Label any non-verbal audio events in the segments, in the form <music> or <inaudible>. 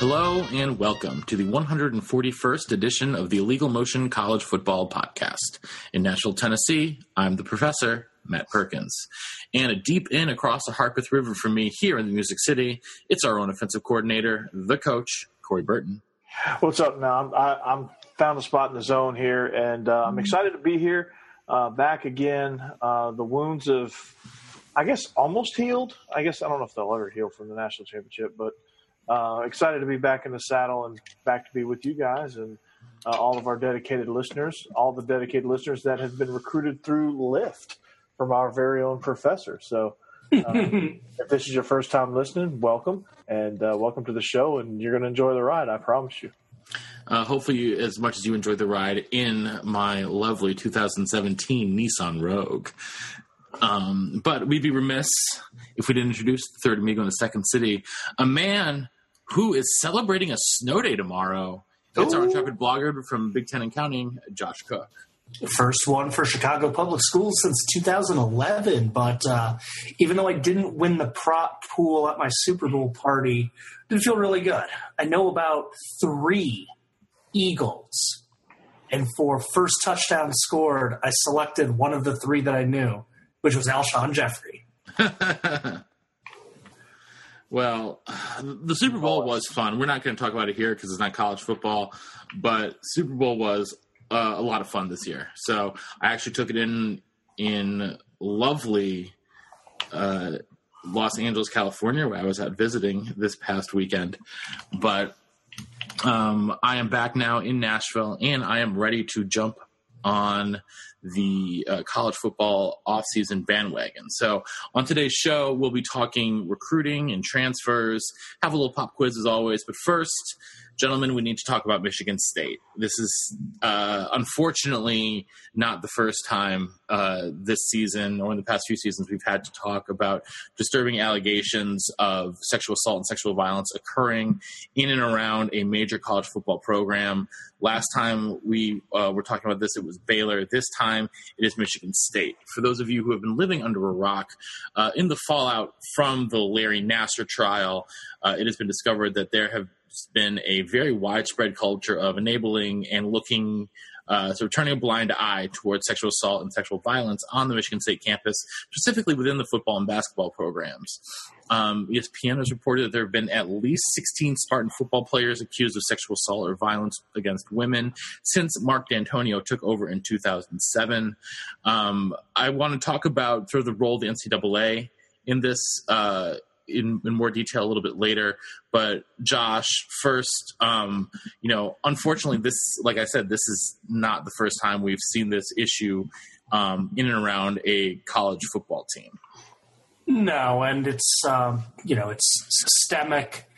Hello and welcome to the 141st edition of the Illegal Motion College Football Podcast. In Nashville, Tennessee, I'm the professor, Matt Perkins. And a deep in across the Harpeth River from me here in the Music City, it's our own offensive coordinator, the coach, Corey Burton. What's up now? I'm, I, I'm found a spot in the zone here, and uh, I'm excited to be here, uh, back again. Uh, the wounds of, I guess, almost healed. I guess I don't know if they'll ever heal from the national championship, but uh, excited to be back in the saddle and back to be with you guys and uh, all of our dedicated listeners, all the dedicated listeners that have been recruited through Lyft from our very own professor. So, um, <laughs> if this is your first time listening, welcome and uh, welcome to the show, and you're going to enjoy the ride. I promise you. Uh, hopefully, you, as much as you enjoyed the ride in my lovely 2017 Nissan Rogue. Um, but we'd be remiss if we didn't introduce the third amigo in the second city, a man who is celebrating a snow day tomorrow. It's our intrepid blogger from Big Ten and Counting, Josh Cook. First one for Chicago Public Schools since 2011. But uh, even though I didn't win the prop pool at my Super Bowl party, did feel really good. I know about three Eagles. And for first touchdown scored, I selected one of the three that I knew, which was Alshon Jeffery. <laughs> Well, the Super Bowl was fun. We're not going to talk about it here because it's not college football, but Super Bowl was uh, a lot of fun this year. So I actually took it in in lovely uh, Los Angeles, California, where I was out visiting this past weekend. But um, I am back now in Nashville, and I am ready to jump on the uh, college football offseason bandwagon. So, on today's show, we'll be talking recruiting and transfers, have a little pop quiz as always. But first, gentlemen, we need to talk about Michigan State. This is uh, unfortunately not the first time uh, this season or in the past few seasons we've had to talk about disturbing allegations of sexual assault and sexual violence occurring in and around a major college football program. Last time we uh, were talking about this, it was Baylor. This time it is Michigan State. For those of you who have been living under a rock, uh, in the fallout from the Larry Nassar trial, uh, it has been discovered that there have been a very widespread culture of enabling and looking, uh, of turning a blind eye towards sexual assault and sexual violence on the Michigan State campus, specifically within the football and basketball programs. Um, ESPN has reported that there have been at least 16 Spartan football players accused of sexual assault or violence against women since Mark Dantonio took over in 2007. Um, I want to talk about sort of the role of the NCAA in this uh, in, in more detail a little bit later. But Josh, first, um, you know, unfortunately, this, like I said, this is not the first time we've seen this issue um, in and around a college football team. No, and it's um, you know it's systemic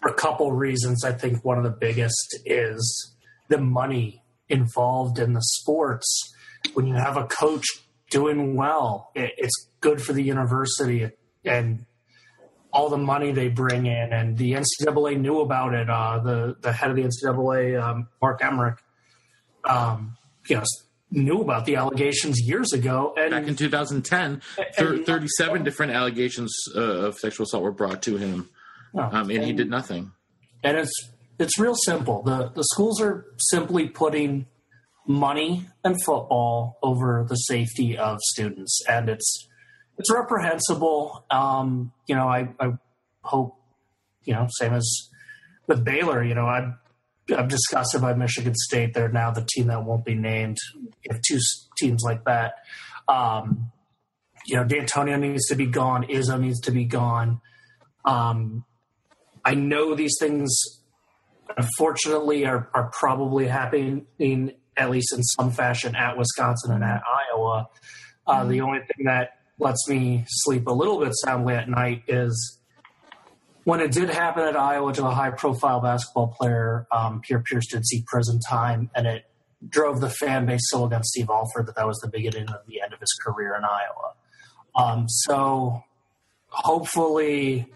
for a couple reasons. I think one of the biggest is the money involved in the sports. When you have a coach doing well, it, it's good for the university and all the money they bring in. And the NCAA knew about it. Uh, the the head of the NCAA, um, Mark Emmert, um, you know, knew about the allegations years ago. And Back in 2010, thir- 37 different allegations uh, of sexual assault were brought to him, Oh, um, and, and- he did nothing. and it's it's real simple. The the schools are simply putting money and football over the safety of students, and it's it's reprehensible. Um, you know, I, I hope you know, same as with Baylor. You know, I I'm disgusted by Michigan State. They're now the team that won't be named. If two teams like that. Um, you know, Dantonio needs to be gone. Izzo needs to be gone. Um, I know these things, unfortunately, are, are probably happening at least in some fashion at Wisconsin and at Iowa. Uh, the only thing that lets me sleep a little bit soundly at night is when it did happen at Iowa to a high profile basketball player, um, Pierre Pierce did see prison time, and it drove the fan base so against Steve Alford that that was the beginning of the end of his career in Iowa. Um, so hopefully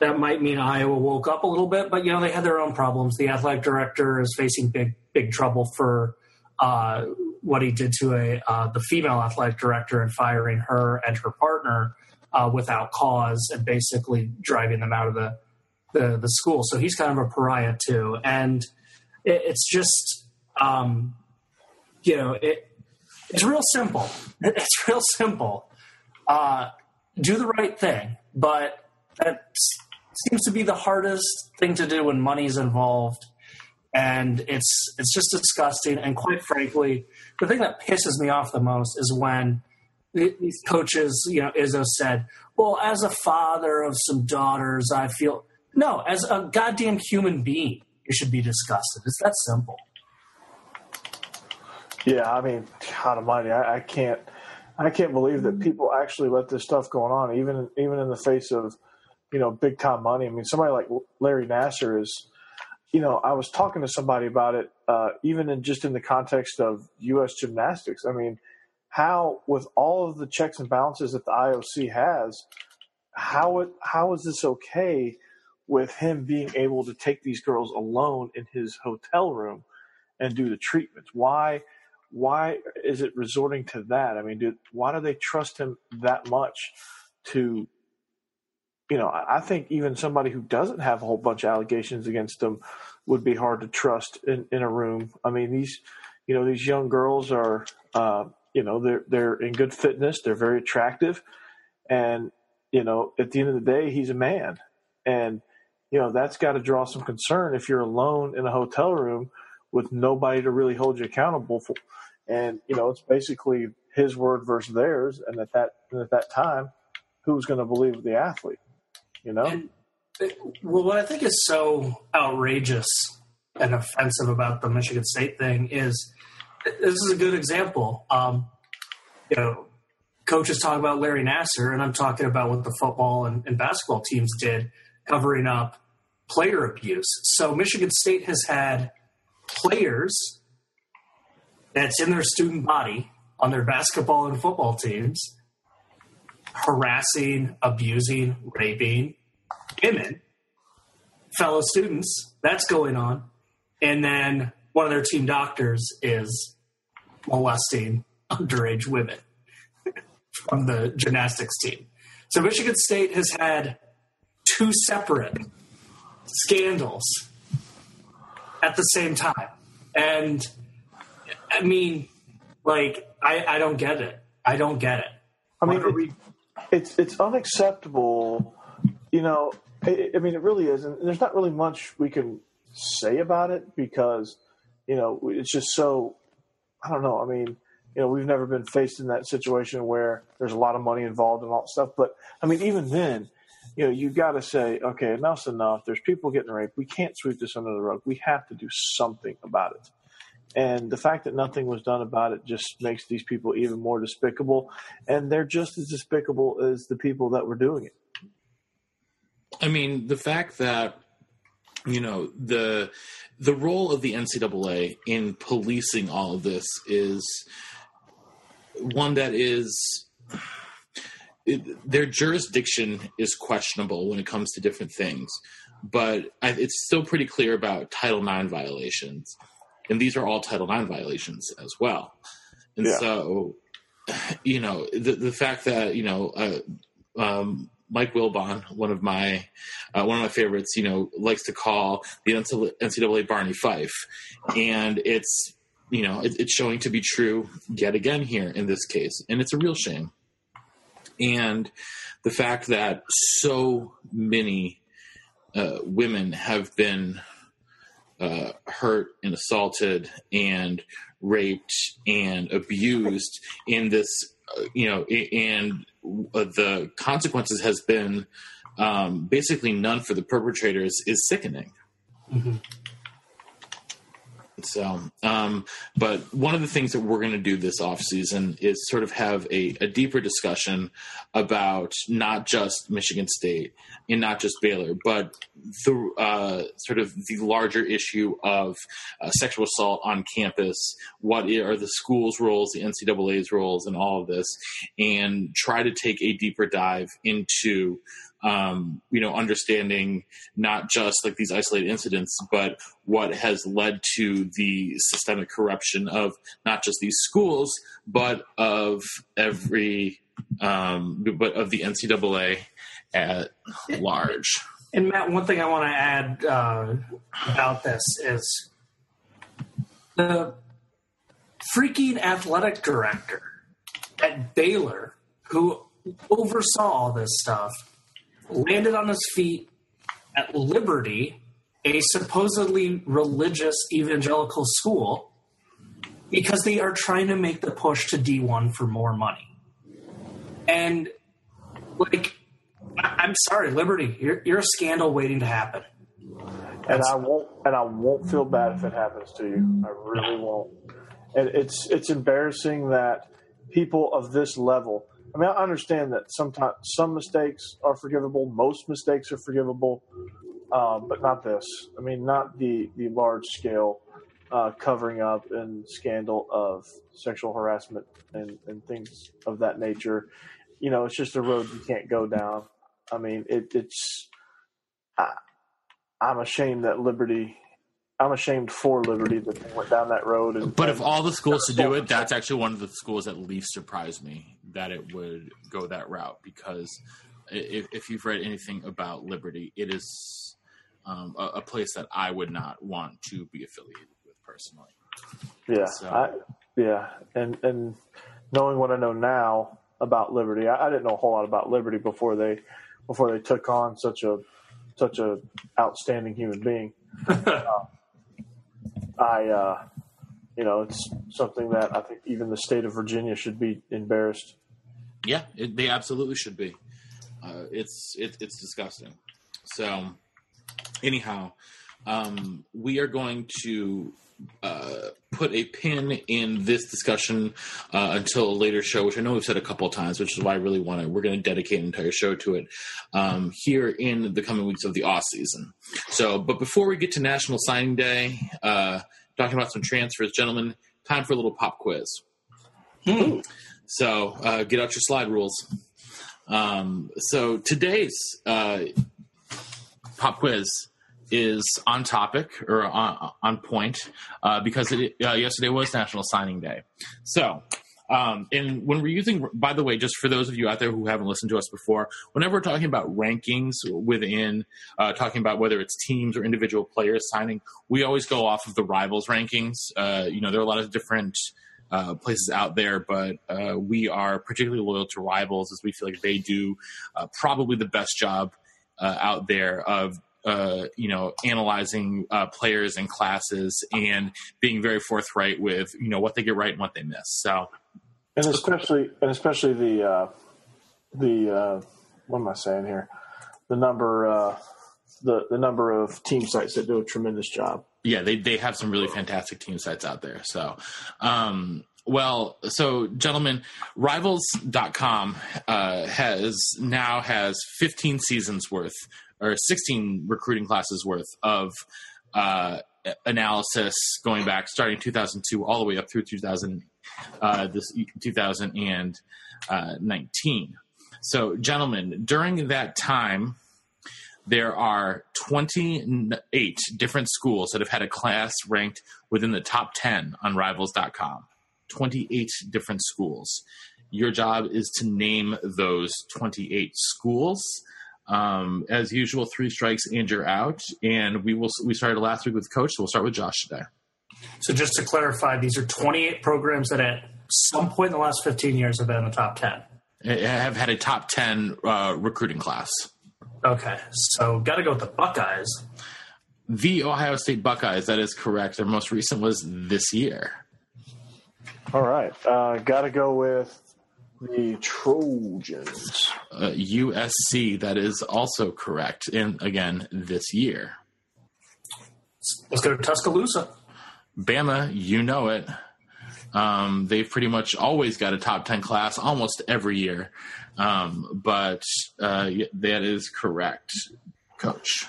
that might mean Iowa woke up a little bit, but you know they had their own problems. The athletic director is facing big big trouble for uh, what he did to a uh, the female athletic director and firing her and her partner uh, without cause and basically driving them out of the, the, the school. So he's kind of a pariah too, and it, it's just um, you know it it's real simple. <laughs> It's real simple. Uh, do the right thing, but that seems to be the hardest thing to do when money's involved and it's it's just disgusting. And quite frankly, the thing that pisses me off the most is when these coaches, you know, Izzo said, "Well, as a father of some daughters, I feel no, as a goddamn human being, you should be disgusted. It's that simple." Yeah, I mean, God Almighty, I, I can't, I can't believe that people actually let this stuff go on, even even in the face of, you know, big time money. I mean, somebody like Larry Nassar is, you know, I was talking to somebody about it, uh, even in just in the context of U.S. gymnastics. I mean how, with all of the checks and balances that the IOC has, how it how is this okay with him being able to take these girls alone in his hotel room and do the treatments? Why why is it resorting to that? I mean, do, why do they trust him that much to you know, I think even somebody who doesn't have a whole bunch of allegations against them would be hard to trust in, in a room. I mean, these, you know, these young girls are, uh, you know they're they're in good fitness. They're very attractive. And you know at the end of the day he's a man. And you know that's got to draw some concern if you're alone in a hotel room with nobody to really hold you accountable for. And you know it's basically his word versus theirs. And at that at that time who's going to believe the athlete you know and, well what i think is so outrageous and offensive about the michigan state thing is this is a good example. Um, you know, coaches talk about Larry Nassar, and I'm talking about what the football and, and basketball teams did covering up player abuse. So Michigan State has had players that's in their student body on their basketball and football teams harassing, abusing, raping women, fellow students. That's going on. And then one of their team doctors is molesting underage women <laughs> from the gymnastics team. So Michigan State has had two separate scandals at the same time. And I mean, like, I, I don't get it. I don't get it. I mean, we... it's it's unacceptable. You know, I, I mean, it really is, and there's not really much we can say about it because you know it's just so I don't know. I mean, you know, we've never been faced in that situation where there's a lot of money involved and all that stuff. But I mean, even then, you know, you got to say, okay, enough's enough. There's people getting raped. We can't sweep this under the rug. We have to do something about it. And the fact that nothing was done about it just makes these people even more despicable. And they're just as despicable as the people that were doing it. I mean, the fact that you know the the role of the NCAA in policing all of this is one that is it, their jurisdiction is questionable when it comes to different things, but I, it's still pretty clear about Title IX violations, and these are all Title IX violations as well. And yeah. so, <sighs> you know, the the fact that you know uh, um, Mike Wilbon, one of my uh, one of my favorites, you know, likes to call the NCAA Barney Fife, and it's you know it, it's showing to be true yet again here in this case, and it's a real shame. and the fact that so many uh, women have been uh, hurt and assaulted and raped and abused in this, uh, you know, and the consequences has been um, basically none for the perpetrators is sickening. Mm-hmm. So, um, but one of the things that we're going to do this off season is sort of have a, a, deeper discussion about not just Michigan State and not just Baylor, but the uh, sort of the larger issue of uh, sexual assault on campus. What are the school's roles, the NCAA's roles, and all of this, and try to take a deeper dive into um, you know, understanding not just like these isolated incidents, but what has led to the systemic corruption of not just these schools, but of every, um, but of the NCAA at large. And Matt, one thing I want to add uh, about this is the freaking athletic director at Baylor who oversaw all this stuff landed on his feet at Liberty, a supposedly religious evangelical school, because they are trying to make the push to D1 for more money. And, like, I'm sorry, Liberty, you're, you're a scandal waiting to happen. And I won't, and I won't feel bad if it happens to you. I really won't. And it's it's embarrassing that people of this level I mean, I understand that sometimes some mistakes are forgivable, most mistakes are forgivable, uh, but not this. I mean, not the the large scale uh, covering up and scandal of sexual harassment and, and things of that nature. You know, it's just a road you can't go down. I mean, it, it's. I, I'm ashamed that Liberty I'm ashamed for Liberty that they went down that road. And, but if all the schools to do <laughs> it, that's actually one of the schools that least surprised me that it would go that route because if, if you've read anything about Liberty, it is um, a, a, place that I would not want to be affiliated with personally. Yeah, so. I, yeah, and and knowing what I know now about Liberty, I, I didn't know a whole lot about Liberty before they before they took on such a such a outstanding human being. uh, <laughs> I, uh, you know, it's something that I think even the state of Virginia should be embarrassed. Yeah, it, they absolutely should be. Uh, it's it, it's disgusting. So, anyhow, um, we are going to uh, put a pin in this discussion uh, until a later show, which I know we've said a couple of times, which is why I really want to. We're going to dedicate an entire show to it um, here in the coming weeks of the off season. So, but before we get to National Signing Day, uh, talking about some transfers, gentlemen, time for a little pop quiz. Hmm. So, uh, get out your slide rules. Um, so today's uh, pop quiz is on topic or on, on point uh, because it, uh, yesterday was National Signing Day. So, um, and when we're using, by the way, just for those of you out there who haven't listened to us before, whenever we're talking about rankings within, uh, talking about whether it's teams or individual players signing, we always go off of the rivals rankings. Uh, you know, there are a lot of different. Uh, places out there, but uh, we are particularly loyal to rivals as we feel like they do uh, probably the best job uh, out there of uh, you know, analyzing uh, players and classes and being very forthright with you know what they get right and what they miss. So, and especially and especially the uh, the uh, what am I saying here? The number uh, the the number of team sites that do a tremendous job. Yeah, they they have some really fantastic team sites out there. So. Um, well, so gentlemen, rivals.com uh, has now has 15 seasons worth or 16 recruiting classes worth of uh, analysis going back starting 2002 all the way up through 2000 uh, this 2019 so gentlemen during that time there are 28 different schools that have had a class ranked within the top 10 on rivals.com 28 different schools. Your job is to name those 28 schools um, as usual, three strikes and you're out. And we will we started last week with coach, so we'll start with Josh today. So just to clarify, these are 28 programs that at some point in the last 15 years have been in the top 10. have had a top ten uh, recruiting class. Okay, so got to go with the Buckeyes. The Ohio State Buckeyes. That is correct. Their most recent was this year. All right. Uh, got to go with the Trojans. Uh, USC. That is also correct. And again, this year. Let's go to Tuscaloosa. Bama. You know it. Um, they've pretty much always got a top 10 class almost every year. Um, but uh, that is correct, coach.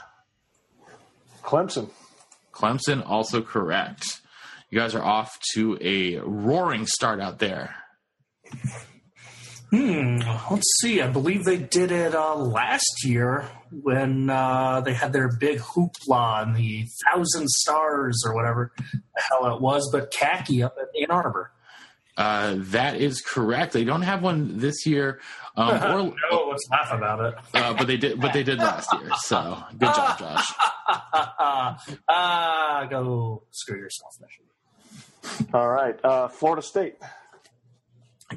Clemson. Clemson, also correct. You guys are off to a roaring start out there. Hmm. Let's see. I believe they did it uh, last year when uh, they had their big hoopla and the thousand stars or whatever the hell it was, but khaki up at Ann Arbor. Uh, that is correct. They don't have one this year, um, <laughs> or, no, let's laugh about it. uh, but they did. But they did last year. So good job, <laughs> Josh. Ah, go screw yourself, Michigan. All right. Uh, Florida State.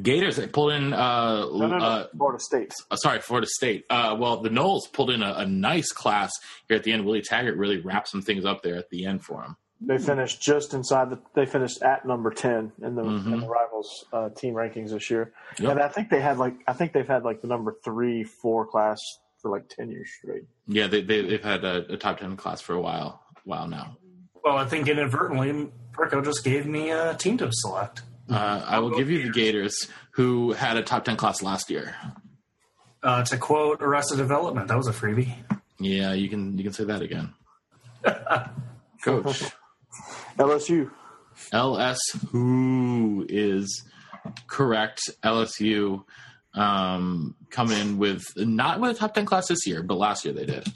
Gators they pulled in. Uh, No, no, no. uh, Florida State. uh, sorry, Florida State. Uh, well, the Noles pulled in a, a nice class here at the end. Willie Taggart really wrapped some things up there at the end for him. They finished just inside the. They finished at number ten in the Mhm. in the rivals uh, team rankings this year, Yep. and I think they had like I think they've had like the number three four class for like ten years straight. Yeah, they, they, they've had a, a top ten class for a while, while now. Well, I think inadvertently, Perko just gave me a team to select. Uh, I will give you the Gators, who had a top ten class last year. Uh, to quote Arrested Development, that was a freebie. Yeah, you can you can say that again, <laughs> Coach. LSU. LS who is correct. LSU um, coming in with not with a top ten class this year, but last year they did.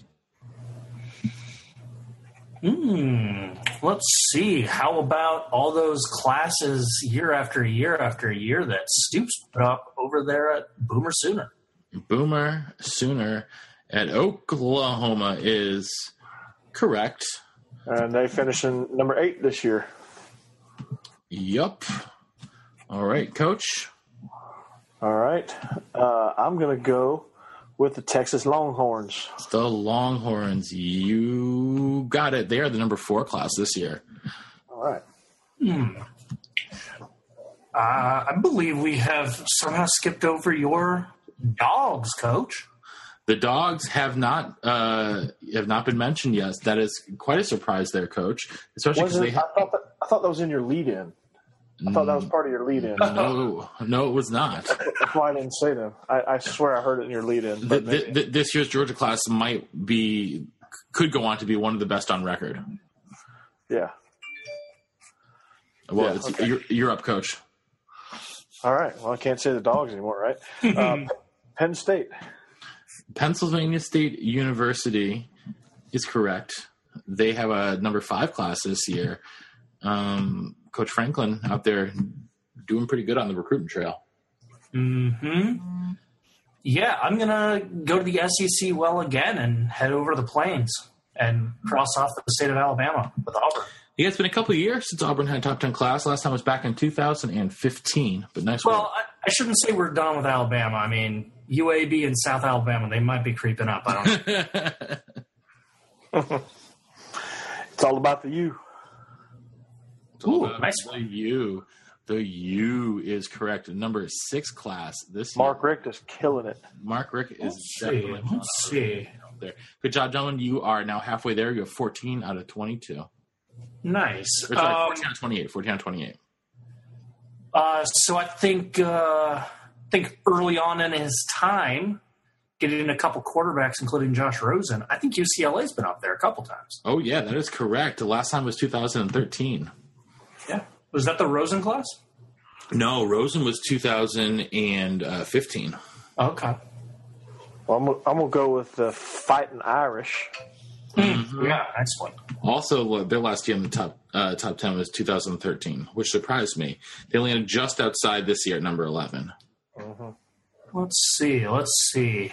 Hmm. Let's see. How about all those classes year after year after year that Stoops put up over there at Boomer Sooner? Boomer Sooner at Oklahoma is correct. And they finish in number eight this year. Yup. All right, Coach. All right. Uh, I'm going to go with the Texas Longhorns. The Longhorns. You got it. They are the number four class this year. All right. Uh, I believe we have somehow skipped over your dogs, Coach. The dogs have not uh, have not been mentioned yet. That is quite a surprise, there, Coach. Especially because they it, I, thought that, I thought that was in your lead in. I thought that was part of your lead in. <laughs> no, no, it was not. That's why I didn't say them. I, I swear I heard it in your lead in. Th- But th- this year's Georgia class might be could go on to be one of the best on record. yeah. Well, Yeah, it's, okay. you're, you're up, Coach. All right. Well, I can't say the dogs anymore, right? um, <laughs> Penn State. Pennsylvania State University is correct. They have a number five class this year. Um, Coach Franklin out there doing pretty good on the recruiting trail. Hmm. Yeah, I'm gonna go to the SEC well again and head over to the Plains and cross off the state of Alabama with Auburn. Yeah, it's been a couple of years since Auburn had a top 10 class. Last time was back in 2015. But nice Well, I, I shouldn't say we're done with Alabama. I mean, UAB and South Alabama, they might be creeping up. I don't <laughs> know. <laughs> It's all about the U. Ooh, Uh, nice The U. The U is correct. Number six class this year. Mark Richt is killing it. Mark Richt is Let's see. Let's see. there. Good job, gentlemen. You are now halfway there. You have 14 out of 22. Nice. Or sorry, Um, 14 out of 28. 14 out of 28. Uh, so I think uh, I think early on in his time, getting a couple quarterbacks, including Josh Rosen, I think UCLA's been up there a couple times. Oh, yeah, that is correct. The last time was 2013. Yeah, was that the Rosen class? No, Rosen was 2015. Okay. Well, I'm, gonna- I'm going to go with the Fighting Irish. Yeah, nice one. Also, their last year in the top uh, top 10 was 2013, which surprised me. They landed just outside this year at number 11. Let's see. Let's see.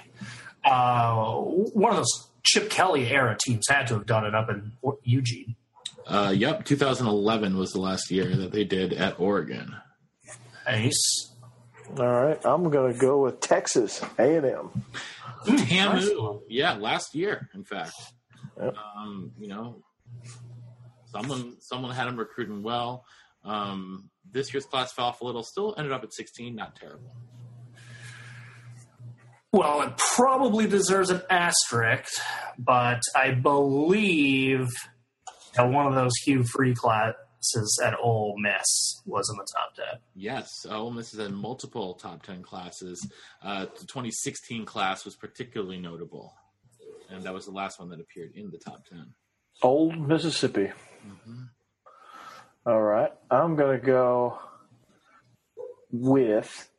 Uh, one of those Chip Kelly era teams had to have done it up in Eugene. Uh, yep, 2011 was the last year that they did at Oregon. Nice. All right, I'm going to go with Texas A&M. Tamu. Yeah, last year, in fact. Yep. Um, you know, someone someone had him recruiting well. Um, this year's class fell off a little. Still ended up at 16. Not terrible. Well, it probably deserves an asterisk, but I believe that one of those Hugh Freeze classes at Ole Miss was in the top 10. Yes, Ole Miss has had multiple top 10 classes. Uh, the 2016 class was particularly notable, and that was the last one that appeared in the top 10. Old Mississippi. All right, I'm going to go with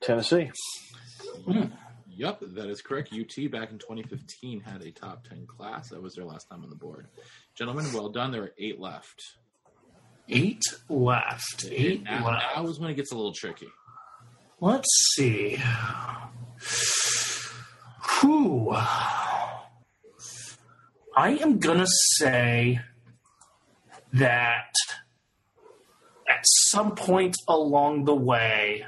Tennessee. Yep, that is correct. UT back in 2015 had a top 10 class. That was their last time on the board. Gentlemen, well done. There are eight left. Eight left. Eight now, left. now is when it gets a little tricky. Let's see. Whew. I am going to say that at some point along the way,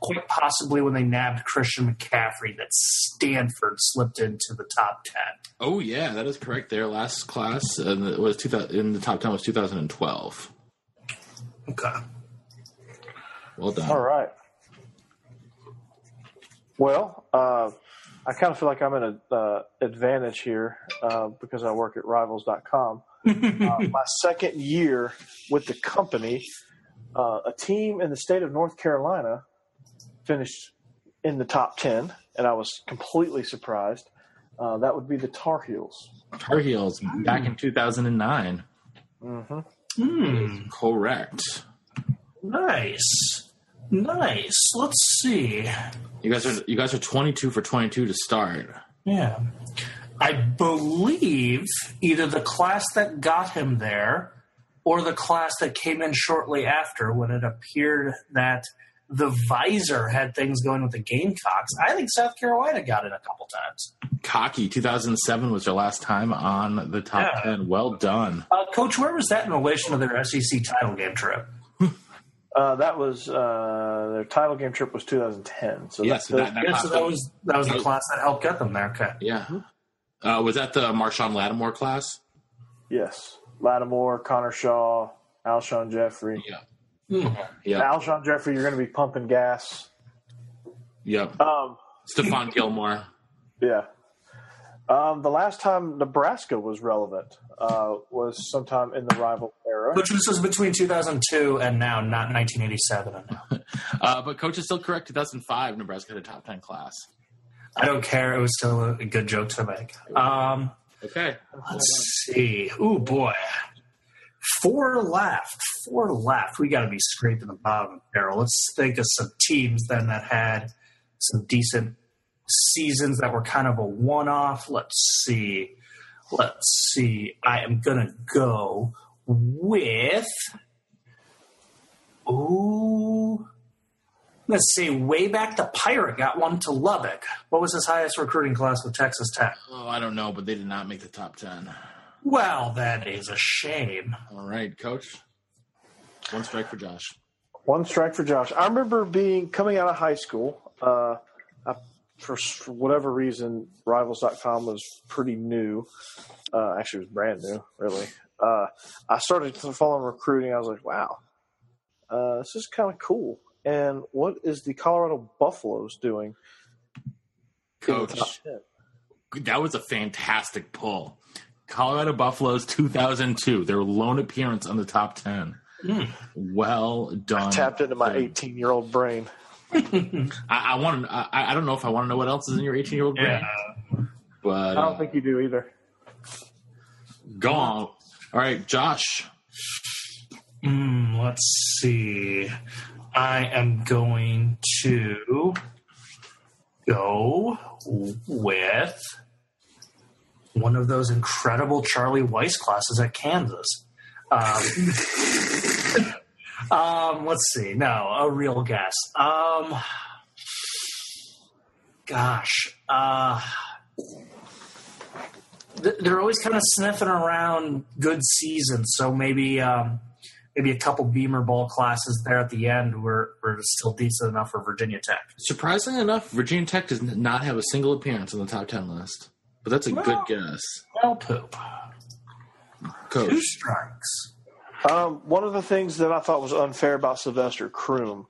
quite possibly when they nabbed Christian McCaffrey, that Stanford slipped into the top 10. Oh yeah, that is correct. Their last class uh, was 2000, in the top 10 was 2012. Okay. Well done. All right. Well, uh, I kind of feel like I'm in an uh, advantage here uh, because I work at Rivals.com. <laughs> uh, my second year with the company, uh, a team in the state of North Carolina finished in the top 10, and I was completely surprised. Uh, that would be the Tar Heels. Tar Heels back in 2009. hmm Hmm. Correct. Nice. Nice. Let's see. You guys are you guys are 22 for 22 to start. Yeah. I believe either the class that got him there or the class that came in shortly after when it appeared that the visor had things going with the Gamecocks. I think South Carolina got it a couple times. Cocky 2007 was their last time on the top Yeah. 10. Well done. Uh, Coach, where was that in relation to their SEC title game trip? <laughs> Uh, that was uh, their title game trip was 2010. So Yes, that, that, that Yeah, so that was that was the class that helped get them there. Okay. yeah. Uh, was that the Marshawn Lattimore class? yes, Lattimore, Connor Shaw, Alshon Jeffery. Yeah. Yep. Alshon Jeffery, you're going to be pumping gas. Yep. Um, Stephon Gilmore. yeah. Um, the last time Nebraska was relevant uh, was sometime in the rival era. Which this was between 2002 and now, not 1987 and now. <laughs> Uh, but coach is still correct. 2005, Nebraska had a top 10 class. I don't care. It was still a, a good joke to make. Um, Okay. let's see. Ooh, boy. Four left. Four left. We got to be scraping the bottom of the barrel. Let's think of some teams then that had some decent seasons that were kind of a one off. Let's see. Let's see. I am going to go with. Ooh. Let's see. Way back, the Pirate got one to Lubbock. What was his highest recruiting class with Texas Tech? Oh, I don't know, but they did not make the top 10. Well, that is a shame. All right, coach. One strike for Josh. One strike for Josh. I remember being coming out of high school. Uh, I, for, for whatever reason, Rivals.com was pretty new. Uh, actually, it was brand new, really. Uh, I started following recruiting. I was like, wow, uh, this is kind of cool. And what is the Colorado Buffaloes doing? Coach, that was a fantastic pull. Colorado Buffaloes 2002, their lone appearance on the top 10. Well done. Tapped into my 18 year old brain. <laughs> I, I want. I, I don't know if I want to know what else is in your 18 year old brain, Yeah. but I uh, don't think you do either. go on. All right, Josh. Mm, let's see. I am going to go with one of those incredible Charlie Weis classes at Kansas. Um, <laughs> um, let's see. No, a real guess. Um, gosh. Uh, th- they're always kind of sniffing around good seasons, so maybe um, maybe a couple Beamer Ball classes there at the end were, were still decent enough for Virginia Tech. Surprisingly enough, Virginia Tech does not have a single appearance on the top 10 list. But that's a Well- good guess. Well, poop. Two Coach. strikes. Um, one of the things that I thought was unfair about Sylvester Croom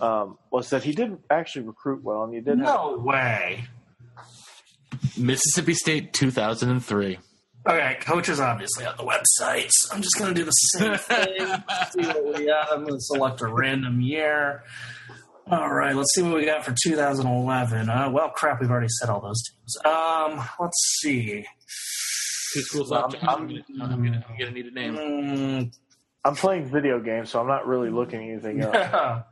um, was that he didn't actually recruit well, and he didn't. No way. Mississippi State 2003. Okay, coach is obviously on the website. So I'm just going to do the same thing. see what we got. I'm going to select a random year. All right, let's see what we got for 2011. Uh, well, crap, we've already said all those teams. Um, let's see. Two schools Well. I'm- I'm, gonna, I'm, gonna, I'm gonna need a name. Mm, I'm playing video games, so I'm not really looking at anything else.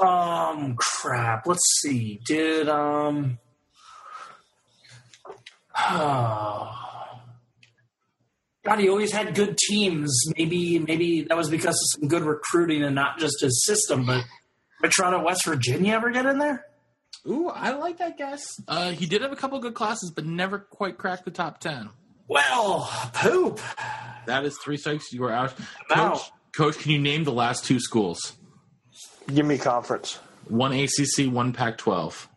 <laughs> um, crap. Let's see. Did um. <sighs> God, he always had good teams. Maybe, maybe that was because of some good recruiting and not just his system. But did Toronto, West Virginia, ever get in there? Ooh, I like that guess. Uh, he did have a couple good classes, but never quite cracked the top 10. Well, poop. That is three strikes. You are out. Wow. Coach, Coach, can you name the last two schools? Give me conference. One ACC, one Pac 12.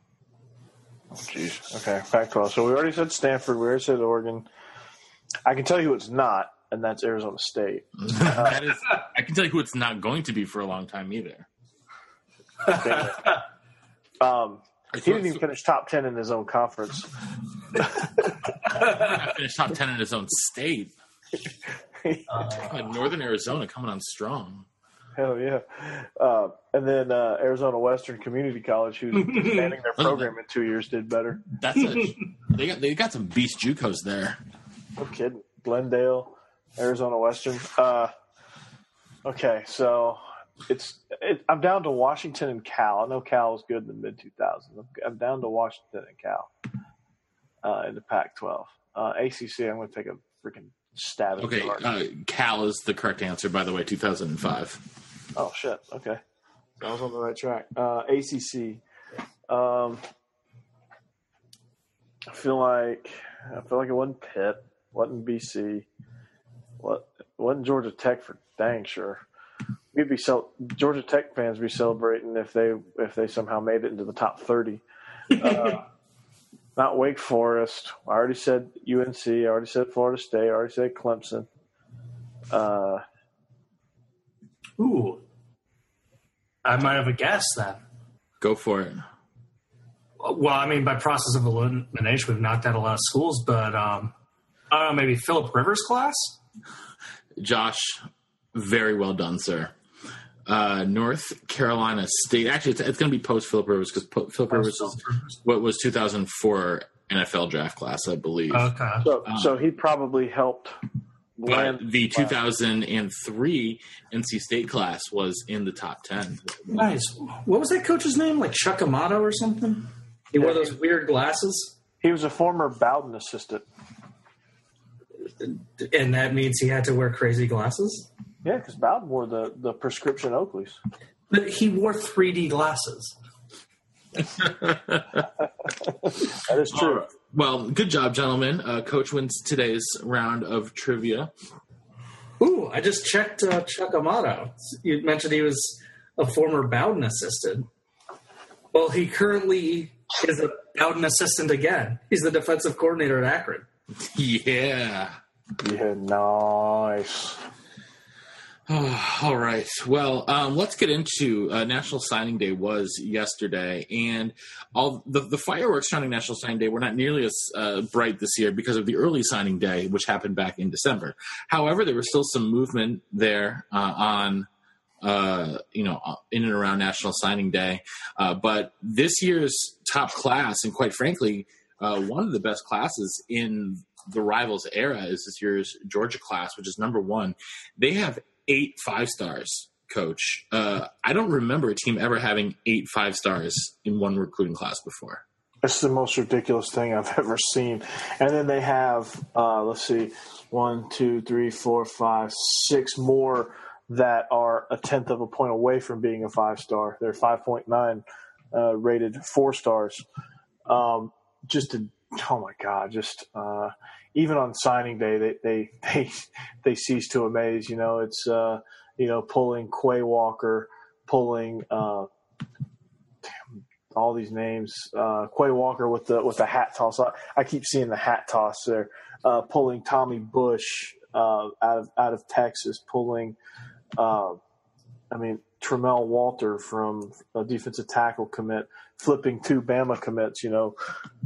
Jeez. Okay, Pac-12. So we already said Stanford. We already said Oregon. I can tell you who it's not, and that's Arizona State. <laughs> that is, I can tell you who it's not going to be for a long time either. <laughs> Um, he didn't even finish top ten in his own conference. <laughs> Finished top 10 in his own state. <laughs> Uh, Northern Arizona coming on strong. Hell yeah! Uh, and then uh, Arizona Western Community College, who's expanding their program in two years, did better. That's a, they got they got some beast JUCOs there. No kidding. Glendale, Arizona Western. Uh, okay, so it's it, I'm down to Washington and Cal. I know Cal was good in the mid 2000s. I'm, I'm down to Washington and Cal uh, in the Pac-12. Uh, ACC, I'm going to take a freaking stab at Okay, it. uh, Cal is the correct answer, by the way. 2005. Oh shit. Okay, I was on the right track. Uh, ACC. Um, I feel like I feel like it wasn't Pitt, wasn't BC, what wasn't Georgia Tech for dang sure. We'd be cel- Georgia Tech fans be celebrating if they if they somehow made it into the top thirty. Uh, <laughs> not Wake Forest. I already said UNC. I already said Florida State. I already said Clemson. Uh, Ooh. I might have a guess then. Go for it. Well, I mean, by process of elimination, we've knocked out a lot of schools, but um, I don't know, maybe Philip Rivers' class? Josh, very well done, sir. Uh, North Carolina State. Actually, it's, it's going to be post Philip Rivers because Philip Rivers is what was 2004 NFL draft class, I believe. Okay. so so he probably helped but land the 2003 NC State class was in the top 10. Nice. What was that coach's name? Like Chuck Amato or something? He wore those weird glasses, He was a former Bowden assistant. and that means he had to wear crazy glasses? Yeah, because Bowden wore the, the prescription Oakleys. But he wore 3D glasses. <laughs> That is true. Well, good job, gentlemen. Uh, Coach wins today's round of trivia. Ooh, I just checked uh, Chuck Amato. You mentioned he was a former Bowden assistant. Well, he currently is a Bowden assistant again. He's the defensive coordinator at Akron. <laughs> Yeah. Yeah, nice. <sighs> All right. Well, um, let's get into uh, National Signing Day was yesterday, and all the, the fireworks surrounding National Signing Day were not nearly as uh, bright this year because of the early signing day, which happened back in December. However, there was still some movement there uh, on. Uh, you know, uh, in and around National Signing Day, uh, but this year's top class, and quite frankly, uh, one of the best classes in the rivals era is this year's Georgia class, which is number one. They have eight five stars, coach. Uh, I don't remember a team ever having eight five stars in one recruiting class before. It's the most ridiculous thing I've ever seen. And then they have, uh, let's see, one, two, three, four, five, six more that are a tenth of a point away from being a five star. They're 5.9 uh, rated four stars. Um, just to, oh my God, just uh, even on signing day, they, they, <laughs> they, they cease to amaze. You know, it's, uh, you know, pulling Quay Walker, pulling uh, damn, all these names. Uh, Quay Walker with the with the hat toss. I, I keep seeing the hat toss there. Uh, pulling Tommy Bush uh, out of out of Texas, pulling. Uh, I mean, Tramel Walthour from a defensive tackle commit, flipping two Bama commits, you know,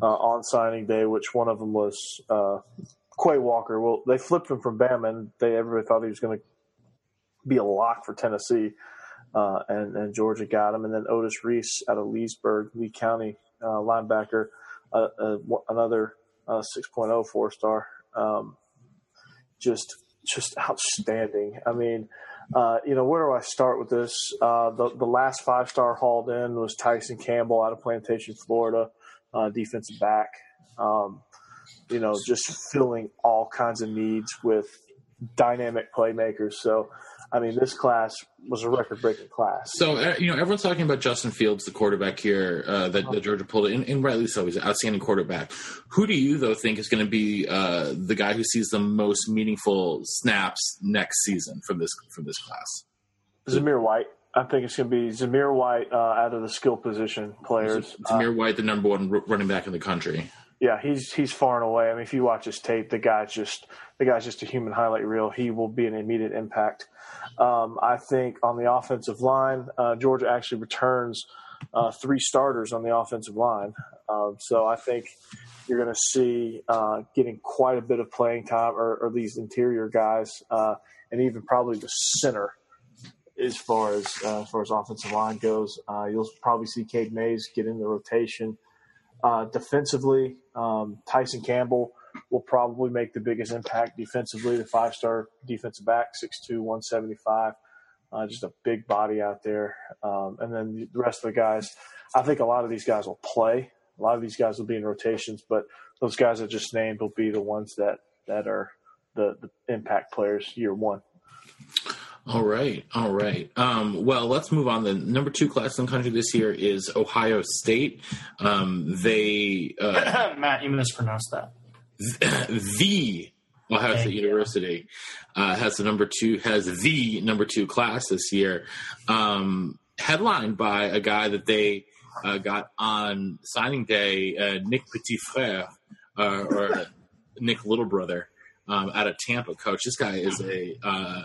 uh, on signing day, which one of them was uh, Quay Walker. Well, they flipped him from Bama, and they everybody thought he was going to be a lock for Tennessee, uh, and and Georgia got him, and then Otis Reese out of Leesburg, Lee County uh, linebacker, uh, uh, another 6.0 four star, um, just just outstanding. I mean. Uh, you know, where do I start with this? Uh, the, the last five star hauled in was Tyson Campbell out of Plantation, Florida, uh, defensive back. Um, you know, just filling all kinds of needs with dynamic playmakers. So, I mean, this class was a record-breaking class. So, uh, you know, everyone's talking about Justin Fields, the quarterback here uh, that, that, Georgia pulled, and, and, rightly so. He's an outstanding quarterback. Who do you, though, think is going to be uh, the guy who sees the most meaningful snaps next season from this from this class? Zamir White. I think it's going to be Zamir White uh, out of the skill position players. Zamir White, the number one running back in the country. Yeah, he's he's far and away. I mean, if you watch his tape, the guy's just the guy's just a human highlight reel. He will be an immediate impact. Um, I think on the offensive line, uh, Georgia actually returns uh, three starters on the offensive line. Um, so I think you're going to see uh, getting quite a bit of playing time, or, or these interior guys, uh, and even probably the center as far as uh, as far as offensive line goes. Uh, you'll probably see Cade Mays get in the rotation. Defensively, um, Tyson Campbell will probably make the biggest impact defensively. The five star defensive back, 6'2, 175. Uh, just a big body out there. Um, and then the rest of the guys, I think a lot of these guys will play. A lot of these guys will be in rotations, but those guys I just named will be the ones that, that are the, the impact players year one. All right, all right. Um, well, let's move on. The number two class in the country this year is Ohio State. Um, they uh, <coughs> Matt, you mispronounced that. <coughs> the Ohio State University uh, has the number two has the number two class this year, um, headlined by a guy that they uh, got on signing day, uh, Nick Petit-Frere uh, or <coughs> Nick Little Brother um, out of Tampa. Coach, this guy is a uh,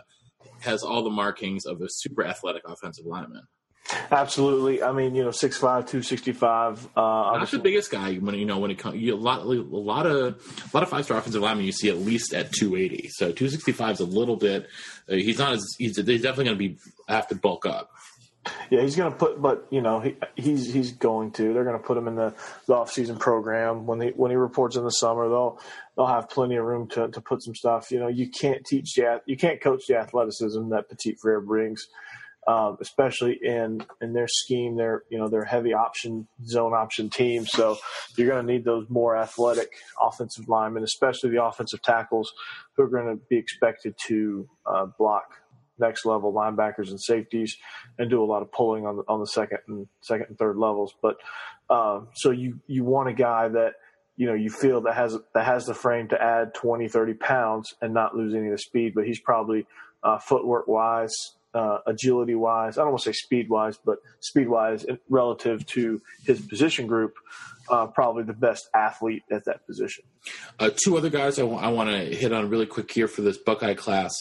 has all the markings of a super athletic offensive lineman. Absolutely. I mean, you know, 6'5", 265. Uh, Not the biggest guy when you know when it comes. You, a lot, a lot of, a lot of five star offensive linemen you see at least at two eighty. So two sixty five is a little bit. Uh, he's not as. He's, he's definitely going to be have to bulk up. Yeah, he's going to put, but you know, he, he's he's going to. They're going to put him in the, the off season program when he when he reports in the summer. They'll they'll have plenty of room to, to put some stuff. You know, you can't teach the you can't coach the athleticism that Petit Frere brings um, especially in in their scheme. They're you know they're heavy option zone option team, so you're going to need those more athletic offensive linemen, especially the offensive tackles, who are going to be expected to uh, block next level linebackers and safeties and do a lot of pulling on the on the second and second and third levels. But um, so you you want a guy that you know you feel that has that has the frame to add 20 30 pounds and not lose any of the speed but he's probably uh, footwork wise uh, agility wise. I don't want to say speed wise, but speed wise relative to his position group, uh, probably the best athlete at that position. Uh, two other guys I, w- I want to hit on really quick here for this Buckeye class.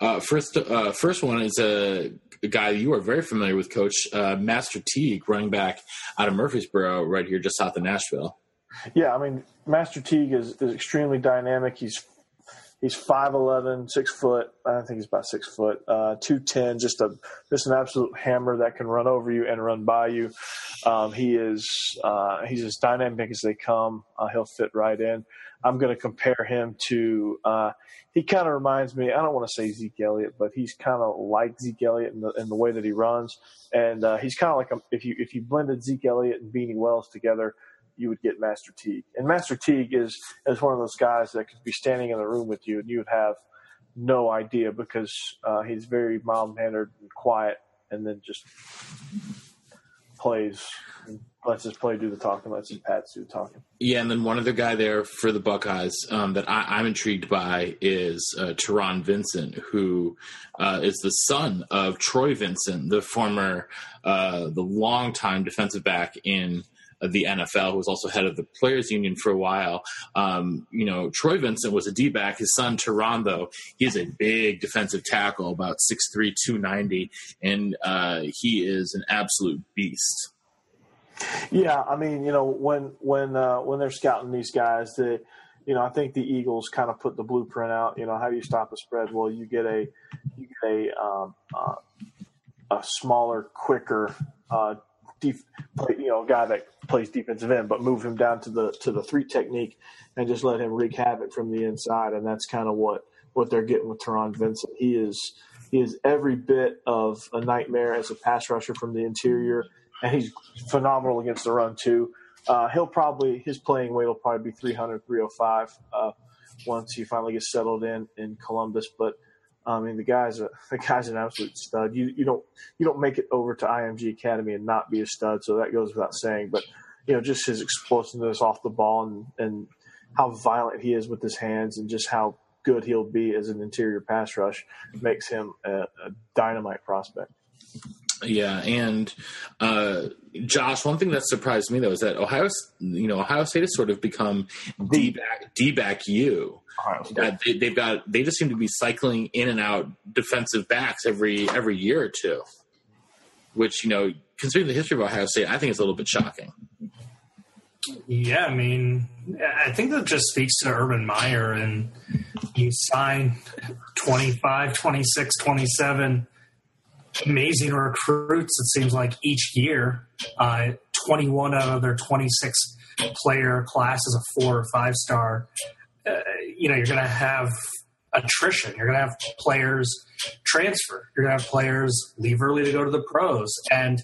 Uh, first, uh, first one is a, guy you are very familiar with, Coach Master Teague, running back out of Murfreesboro, right here just south of Nashville. Yeah, I mean, Master Teague is, is extremely dynamic. He's He's 5'11", six foot. I think he's about six foot. Uh, two ten, just a just an absolute hammer that can run over you and run by you. Um, he is uh, he's as dynamic as they come. Uh, he'll fit right in. I'm going to compare him to. Uh, he kind of reminds me. I don't want to say Zeke Elliott, but he's kind of like Zeke Elliott in the in the way that he runs, and uh, he's kind of like a, if you if you blended Zeke Elliott and Beanie Wells together you would get Master Teague. And Master Teague is is one of those guys that could be standing in the room with you and you would have no idea because uh, he's very mild mannered and quiet, and then just plays lets his play do the talking, lets his pads do the talking. Yeah, and then one other guy there for the Buckeyes um, that I, am intrigued by is uh, Taron Vincent, who uh, is the son of Troy Vincent, the former, uh, the longtime defensive back in the NFL, who was also head of the Players Union for a while. Um, you know, Troy Vincent was a D back. His son, Taron, though, he's a big defensive tackle, about 6'3, 290, and uh, he is an absolute beast. Yeah, I mean, you know, when when uh, when they're scouting these guys, the you know, I think the Eagles kind of put the blueprint out. You know, how do you stop a spread? Well, you get a you get a um, uh, a smaller, quicker, uh, def- you know, a guy that plays defensive end, but move him down to the to the three technique and just let him wreak havoc from the inside. And that's kind of what what they're getting with Taron Vincent. He is he is every bit of a nightmare as a pass rusher from the interior, and he's phenomenal against the run too. Uh, he'll probably his playing weight will probably be 300, 305 uh, once he finally gets settled in in Columbus. But I mean, the guy's a <laughs> the guy's an absolute stud. You you don't you don't make it over to IMG Academy and not be a stud. So that goes without saying. But you know, just his explosiveness off the ball and and how violent he is with his hands and just how good he'll be as an interior pass rush makes him a, a dynamite prospect. Yeah, and uh, Josh, one thing that surprised me though is that Ohio, you know, Ohio State has sort of become D back D back U. They, they've got they just seem to be cycling in and out defensive backs every every year or two, which you know, considering the history of Ohio State, I think it's a little bit shocking. Yeah, I mean, I think that just speaks to Urban Meyer and you sign 25, 26, 27 amazing recruits, it seems like each year. Uh, 21 out of their 26 player class is a four or five star. Uh, you know, you're going to have attrition. You're going to have players transfer. You're going to have players leave early to go to the pros. And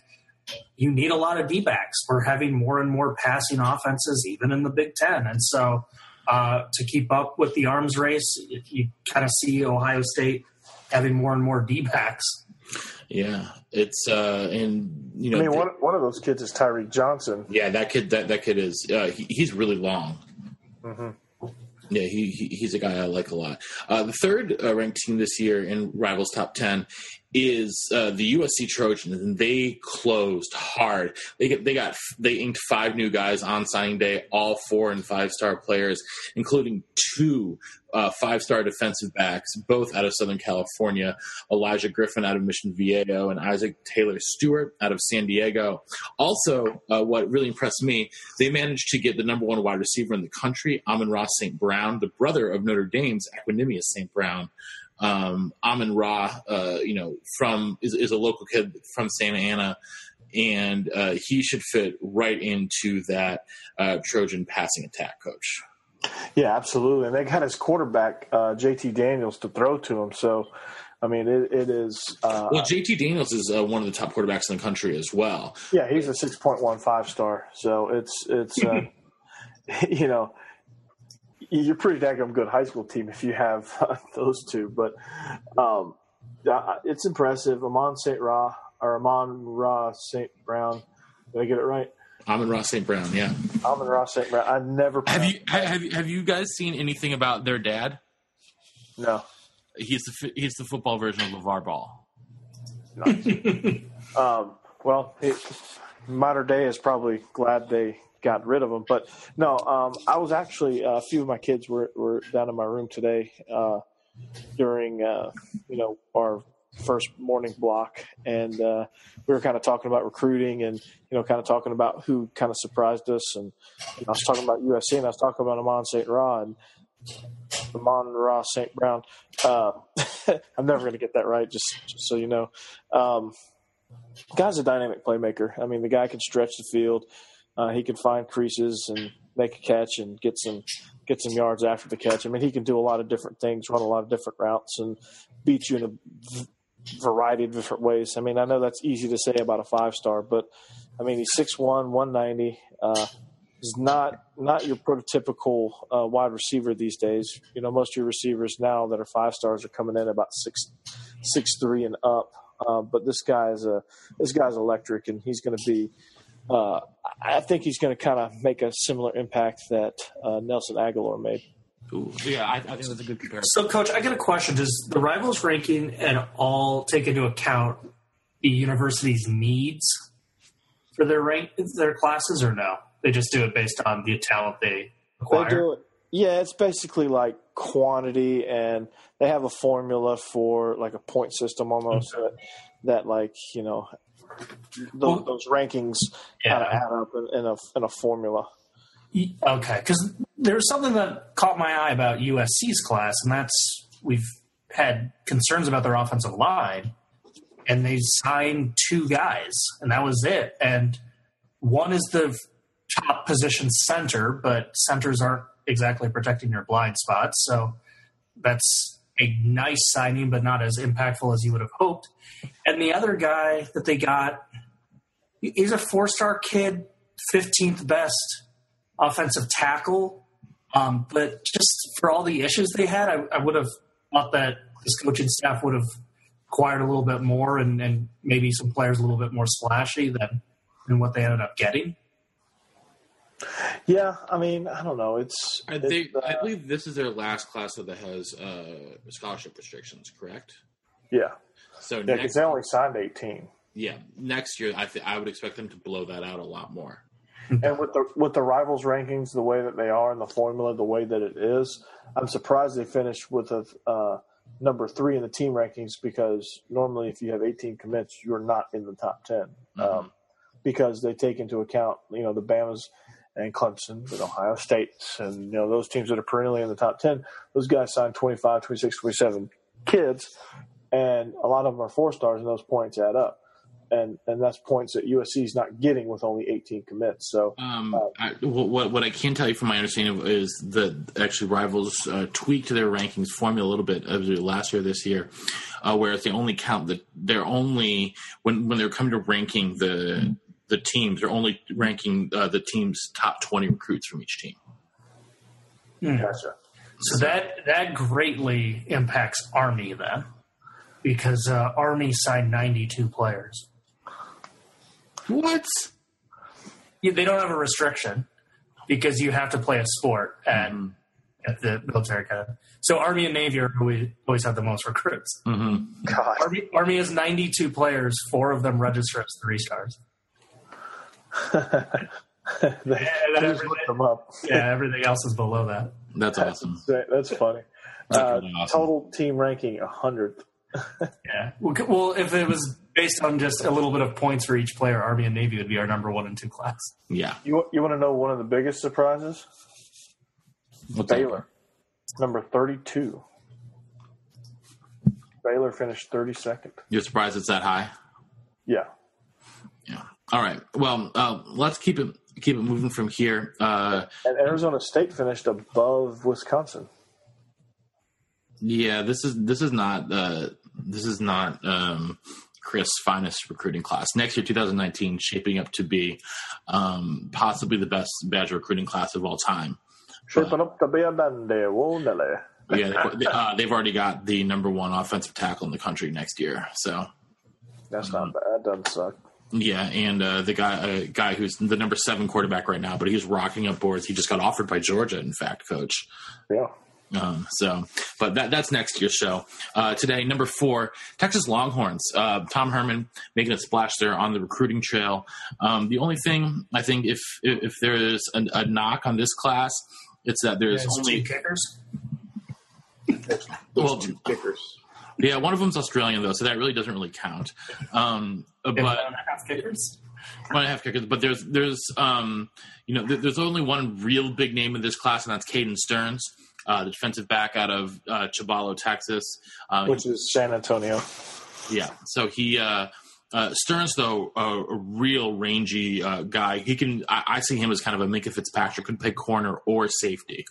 you need a lot of D backs. We're having more and more passing offenses, even in the Big Ten. And so uh, to keep up with the arms race, you kind of see Ohio State having more and more D backs. Yeah, it's uh, and you know, I mean, one one of those kids is Tyreke Johnson. Yeah, that kid that that kid is uh, he, he's really long. Mm-hmm. Yeah, he, he, he's a guy I like a lot. Uh, the third uh, ranked team this year in Rivals Top Ten is uh, the USC Trojans, and they closed hard. They get they got they inked five new guys on signing day, all four and five star players, including two uh, five star defensive backs, both out of Southern California. Olaijah Griffin out of Mission Viejo, and Isaac Taylor Stuart out of San Diego. Also, uh, what really impressed me, they managed to get the number one wide receiver in the country, Amon Ra St. Brown, the brother of Notre Dame's Equanimeous St. Brown um, Amon Ra, uh, you know, from is, is, a local kid from Santa Ana, and uh, he should fit right into that uh, Trojan passing attack coach. Yeah, absolutely, and they got his quarterback uh, JT Daniels to throw to him. So, I mean, it, it is. Uh, well, JT Daniels is uh, one of the top quarterbacks in the country as well. Yeah, he's a six point one five star. So it's it's <laughs> <laughs> you know you're pretty daggum good high school team if you have <laughs> uh, those two. But um, it's impressive. Amon St. Ra or Amon Ra St. Brown. Did I get it right? Amon Ra St. Brown. Yeah. Amon Ra St. Brown. I never have you have you have you guys seen anything about their dad? No. He's the he's the football version of LeVar Ball. Nice. <laughs> um, well, it, Notre Dame is probably glad they got rid of them. But no, um, I was actually uh, a few of my kids were, were down in my room today uh, during uh, you know our first morning block, and uh, we were kind of talking about recruiting and you know kind of talking about who kind of surprised us. And you know, I was talking about USC, and I was talking about Amon St. Ra and Amon St. Brown. Uh, <laughs> I'm never going to get that right, just, just so you know. Um, guy's a dynamic playmaker. I mean, the guy can stretch the field. Uh, he can find creases and make a catch and get some get some yards after the catch. I mean, he can do a lot of different things, run a lot of different routes, and beat you in a variety of different ways. I mean, I know that's easy to say about a five star, but I mean, he's 6'1", 190. Uh, he's not not your prototypical uh, wide receiver these days. You know, most of your receivers now that are five stars are coming in about six six three and up. Uh, but this guy is a this guy's electric, and he's going to be uh, I think he's going to kind of make a similar impact that uh, Nelson Agholor made. Ooh, yeah, I, I think that's a good comparison. So, Coach, I got a question. Does the rivals ranking at all take into account the university's needs for their rank their classes, or no? They just do it based on the talent they acquire. They do it. Yeah, it's basically like quantity, and they have a formula for like a point system almost that, that like you know those, those rankings Yeah. kind of add up in, in a in a formula. Okay, because there's something that caught my eye about USC's class, and that's we've had concerns about their offensive line, and they signed two guys, and that was it. And one is the top position center, but centers aren't exactly protecting your blind spots, so that's a nice signing, but not as impactful as you would have hoped. And the other guy that they got, he's a four-star kid, 15th best offensive tackle. Um, but just for all the issues they had, I, I would have thought that this coaching staff would have acquired a little bit more and, and maybe some players a little bit more splashy than, than what they ended up getting. Yeah, I mean, I don't know. It's, I, it's, I uh, believe this is their last class that has uh, scholarship restrictions, correct? yeah, So yeah, because they only signed eighteen. yeah, next year I th- I would expect them to blow that out a lot more. <laughs> And with the with the rivals rankings the way that they are and the formula the way that it is, I'm surprised they finished with a uh, number three in the team rankings because normally if you have 18 commits, you're not in the top 10 um, because they take into account you know the Bama's and Clemson and Ohio State and you know those teams that are perennially in the top 10. Those guys signed 25, 26, 27 kids, and a lot of them are four stars, and those points add up. And, and that's points that USC is not getting with only 18 commits. So Um, I, what, what I can tell you from my understanding of is that actually rivals uh, tweaked their rankings formula a little bit as last year, this year, uh, whereas they only count the they're only when when they're coming to ranking the the teams, they're only ranking uh, the team's top twenty recruits from each team. Gotcha. So that that greatly impacts Army then, because uh, Army signed 92 players. What? Yeah, They don't have a restriction because you have to play a sport at, at the military academy. So Army and Navy are always, always have the most recruits. Mm-hmm. God. Army, Army has 92 players. Four of them register as three stars. <laughs> they And just everything, looked them up. yeah, everything else is below that. That's awesome. That's funny. That's Uh, really awesome. Total team ranking a hundredth. <laughs> Yeah. Well, if it was based on just a little bit of points for each player, Army and Navy would be our number one and two class. Yeah. You you want to know one of the biggest surprises? What's that? Baylor, number thirty-two. Baylor finished thirty-second. You're surprised it's that high? Yeah. Yeah. All right. Well, uh, let's keep it keep it moving from here. Uh, And Arizona State finished above Wisconsin. yeah, this is this is not uh, this is not um, Chryst's finest recruiting class. Next year, 2019, shaping up to be um, possibly the best Badger recruiting class of all time. Shaping up to be a dandy, won't it? Yeah, they, uh, they've already got the number one offensive tackle in the country next year. So That's not bad. That doesn't suck. Yeah, and uh, the guy uh, guy who's the number seven quarterback right now, but he's rocking up boards. He just got offered by Georgia, in fact, coach. Yeah. Um, so, but that that's next year's show. Uh, today, number four, Texas Longhorns. Uh, Tom Herman making a splash there on the recruiting trail. Um, the only thing I think, if if, if there is a, a knock on this class, it's that there's There's only two kickers. well, Two kickers. Yeah, one of them's Australian though, so that really doesn't really count. Um, but They have one and a half kickers. one and a half kickers. But there's there's um, you know there- there's only one real big name in this class, and that's Caden Sterns, uh, the defensive back out of uh, Cibolo, Texas. Uh, Which is San Antonio. Yeah. So he uh, uh, Sterns though a, a real rangy uh, guy. He can I, I see him as kind of a Minkah Fitzpatrick. Could play corner or safety.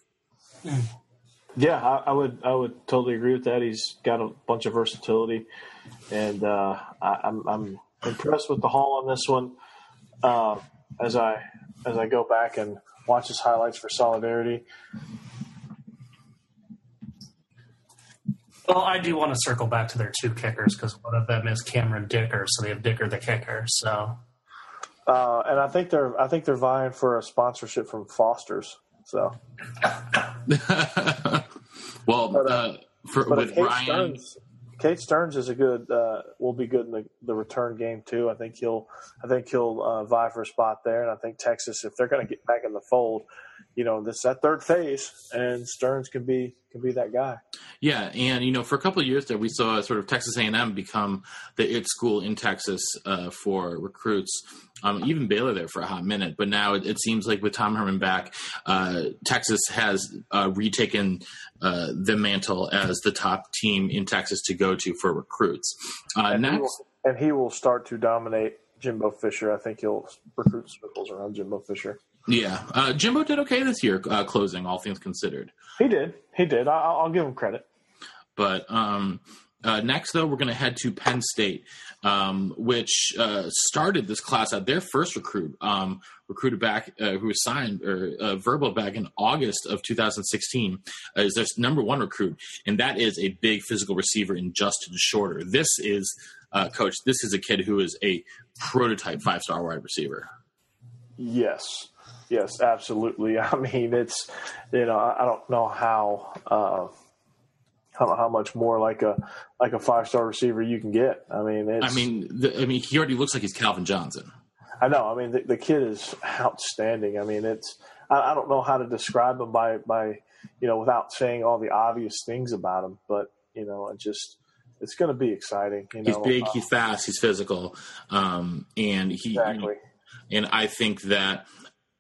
Yeah, I, I would I would totally agree with that. He's got a bunch of versatility, and uh, I, I'm I'm impressed with the haul on this one. Uh, as I as I go back and watch his highlights for solidarity, Well, I do want to circle back to their two kickers because one of them is Cameron Dicker, so they have Dicker the kicker. So uh, and I think they're I think they're vying for a sponsorship from Foster's. So, <laughs> well, but, uh, uh, for with Kate Ryan, Sterns, Kate Sterns is a good uh, will be good in the, the return game too. I think he'll I think he'll uh, vie for a spot there, and I think Texas if they're going to get back in the fold, you know, this that third phase, and Sterns can be can be that guy. Yeah, and you know, for a couple of years there, we saw sort of Texas A&M become the it school in Texas uh, for recruits. Um, even Baylor there for a hot minute, but now it, it seems like with Tom Herman back, uh, Texas has uh, retaken uh, the mantle as the top team in Texas to go to for recruits. Uh, and next, he will, and he will start to dominate Jimbo Fisher. I think he'll recruit circles around Jimbo Fisher. Yeah, uh, Jimbo did okay this year, uh, closing all things considered. He did, he did. I, will give him credit. But um, uh, next, though, we're going to head to Penn State, um, which uh, started this class out. Their first recruit, um, recruited back, uh, who was signed or uh, verbal back in August of 2016, is their number one recruit, and that is a big physical receiver in Justin Shorter. This is, coach. This is a kid who is a prototype five star wide receiver. Yes, Yes, absolutely. <laughs> I mean, it's you know I don't know how uh, I don't know how much more like a like a five star receiver you can get. I mean, I mean, the, I mean, he already looks like he's Calvin Johnson. I know. I mean, the, the kid is outstanding. I mean, it's I, I, don't know how to describe him by by you know without saying all the obvious things about him, but you know, it just it's going to be exciting. You know? He's big, uh, he's fast, he's physical, um, and he exactly. And I think that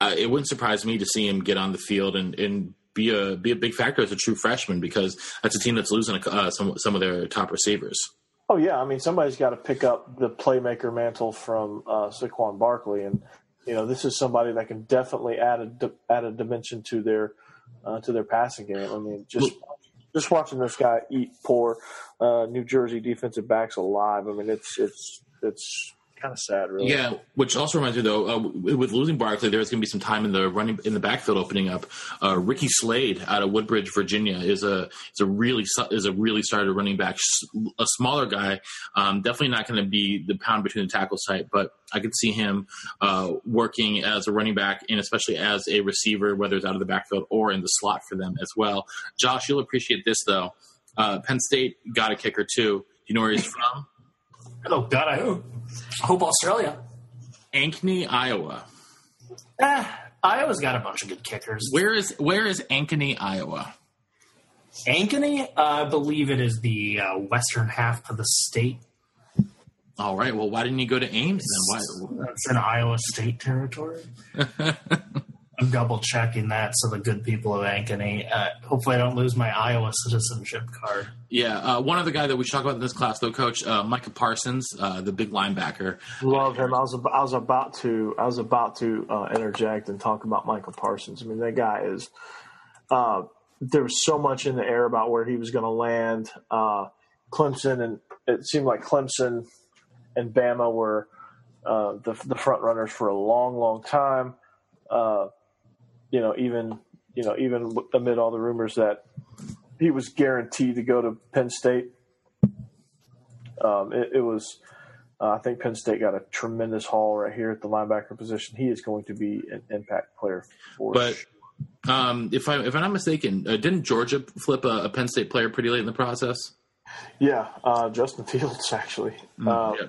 uh, it wouldn't surprise me to see him get on the field and, and be a be a big factor as a true freshman because that's a team that's losing uh, some some of their top receivers. Oh yeah, I mean somebody's got to pick up the playmaker mantle from uh, Saquon Barkley, and you know this is somebody that can definitely add a add a dimension to their uh, to their passing game. I mean just just watching this guy eat poor uh, New Jersey defensive backs alive. I mean it's it's it's kind of sad, really. Yeah, which also reminds me though, uh, with losing Barkley, there's going to be some time in the running in the backfield opening up. Uh, Ricky Slade out of Woodbridge, Virginia, is a is a really is a really started running back, a smaller guy. Um, definitely not going to be the pound between the tackle site, but I could see him uh, working as a running back and especially as a receiver, whether it's out of the backfield or in the slot for them as well. Josh, you'll appreciate this though. Uh, Penn State got a kicker too. Do you know where he's from? Oh God, I hope, hope Australia. Ankeny, Iowa. Eh, Iowa's got a bunch of good kickers. Where is where is Ankeny, Iowa? Ankeny, uh, I believe it is the uh, western half of the state. All right. Well, why didn't you go to Ames then? Why? That's in Iowa State territory. <laughs> I'm double checking that so the good people of Ankeny. Uh, hopefully, I don't lose my Iowa citizenship card. Yeah, uh, one other guy that we should talk about in this class, though, Coach uh, Micah Parsons, uh, the big linebacker. Love him. I was I was about to I was about to uh, interject and talk about Micah Parsons. I mean, that guy is. Uh, there was so much in the air about where he was going to land. Clemson and it seemed like Clemson and Bama were the the front runners for a long, long time. Uh, you know, even you know, even amid all the rumors that he was guaranteed to go to Penn State, um, it, it, was. Uh, I think Penn State got a tremendous haul right here at the linebacker position. He is going to be an impact player for. But sure. um, if I if I'm not mistaken, uh, didn't Georgia flip a, a, Penn State player pretty late in the process? Yeah, uh, Justin <laughs> Fields actually. Mm, yeah.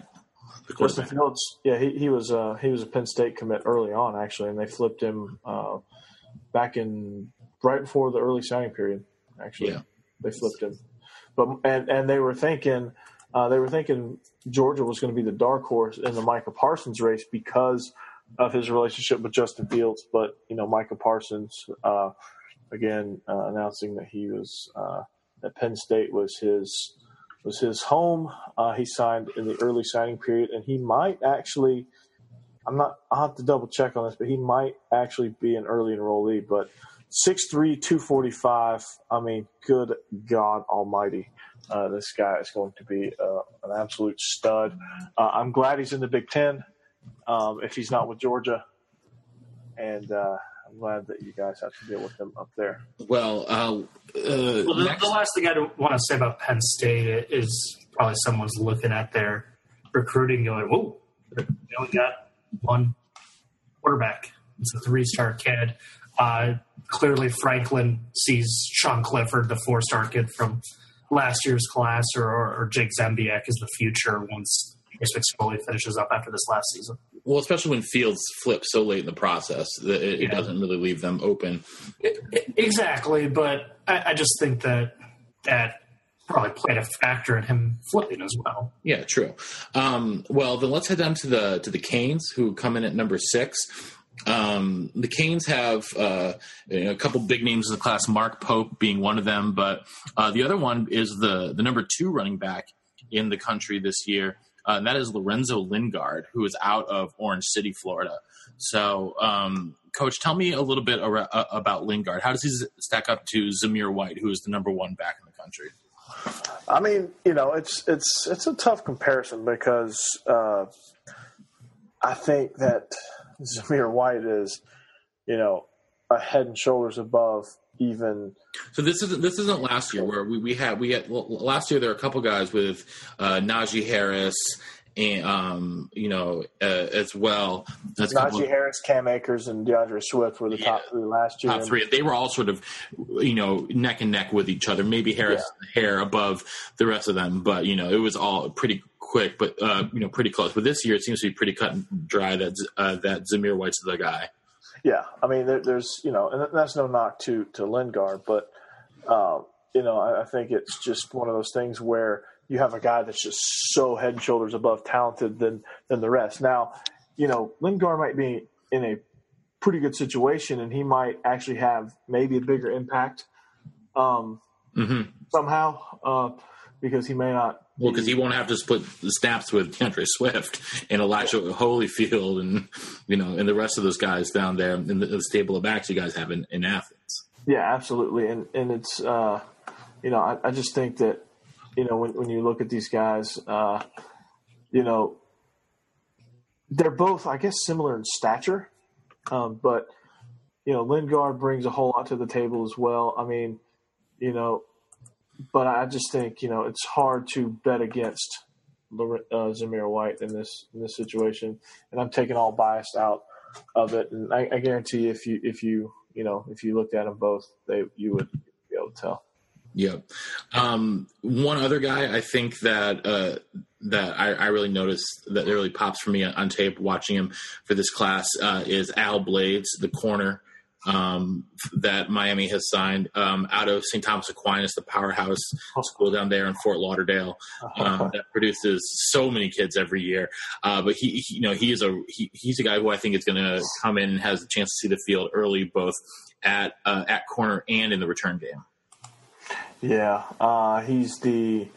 Justin Fields, yeah, he, he was uh, he was a Penn State commit early on actually, and they flipped him uh, back in right before the early signing period. Actually, yeah. they flipped him, but and and they were thinking uh, they were thinking Georgia was going to be the dark horse in the Micah Parsons race because of his relationship with Justin Fields. But you know, Micah Parsons uh, again uh, announcing that he was uh, that Penn State was his was his home. Uh, he signed in the early signing period, and he might actually I'm not. I'll have to double check on this, but he might actually be an early enrollee. But 6'3", 245, I mean, good God Almighty, uh, this guy is going to be uh, an absolute stud. Uh, I'm glad he's in the Big Ten. Um, if he's not with Georgia, and uh, I'm glad that you guys have to deal with him up there. Well, uh, uh, well the, the, last thing I want to say about Penn State is probably someone's looking at their recruiting, going, "Whoa, they only got one quarterback. It's a three star kid. Uh, clearly, Franklin sees Sean Clifford, the four star kid from last year's class, or, or, or Jake Zembiec is the future once Trace McSorley finishes up after this last season. Well, especially when Fields flips so late in the process, that it, Yeah. it doesn't really leave them open. Exactly, but I, I just think that that probably played a factor in him flipping as well. Yeah, true. Um, well, then let's head down to the to the Canes, who come in at number six. Um, the Canes have uh, a couple big names in the class, Mark Pope being one of them, but uh, the other one is the the number two running back in the country this year, uh, and that is Lorenzo Lingard, who is out of Orange City, Florida. So, um, Coach, tell me a little bit about Lingard. How does he stack up to Zamir White, who is the number one back in the country? I mean, you know, it's it's it's a tough comparison because uh, I think that <laughs> Zamir White is, you know, a head and shoulders above even. So this isn't this isn't last year where we, we had we had well, last year there were a couple guys with uh, Najee Harris and um, you know uh, as well. That's Najee of Harris, Cam Akers, and DeAndre Swift were the top three last year. top three. They were all sort of you know neck and neck with each other. Maybe Harris hair above the rest of them, but you know it was all pretty quick, but uh, you know pretty close. But this year it seems to be pretty cut and dry that uh, that Zamir White's the guy. Yeah, I mean, there, there's you know, and that's no knock to to Lingard, but uh, you know, I, I think it's just one of those things where you have a guy that's just so head and shoulders above talented than than the rest. Now, you know, Lingard might be in a pretty good situation, and he might actually have maybe a bigger impact um, hmm somehow uh, because he may not. Well, because he won't have to split the snaps with DeAndre Swift and Elijah Holyfield and you know and the rest of those guys down there in the, the stable of backs you guys have in, in Athens. Yeah, absolutely, and and it's uh, you know I, I just think that you know when when you look at these guys, uh, you know they're both I guess similar in stature, um, but you know Lingard brings a whole lot to the table as well. I mean, you know, but I just think you know it's hard to bet against uh, Zamir White in this in this situation, and I'm taking all bias out of it. And I, I guarantee you if you if you you know if you looked at them both, they you would be able to tell. Yep. Um, one other guy I think that uh, that I, I really noticed that really pops for me on tape watching him for this class uh, is Al Blades, the corner um, that Miami has signed um, out of St. Thomas Aquinas, the powerhouse school down there in Fort Lauderdale um, that produces so many kids every year. Uh, but he, he, you know, he is a he, he's a guy who I think is going to come in and has a chance to see the field early, both at uh, at corner and in the return game. Yeah, uh, he's the.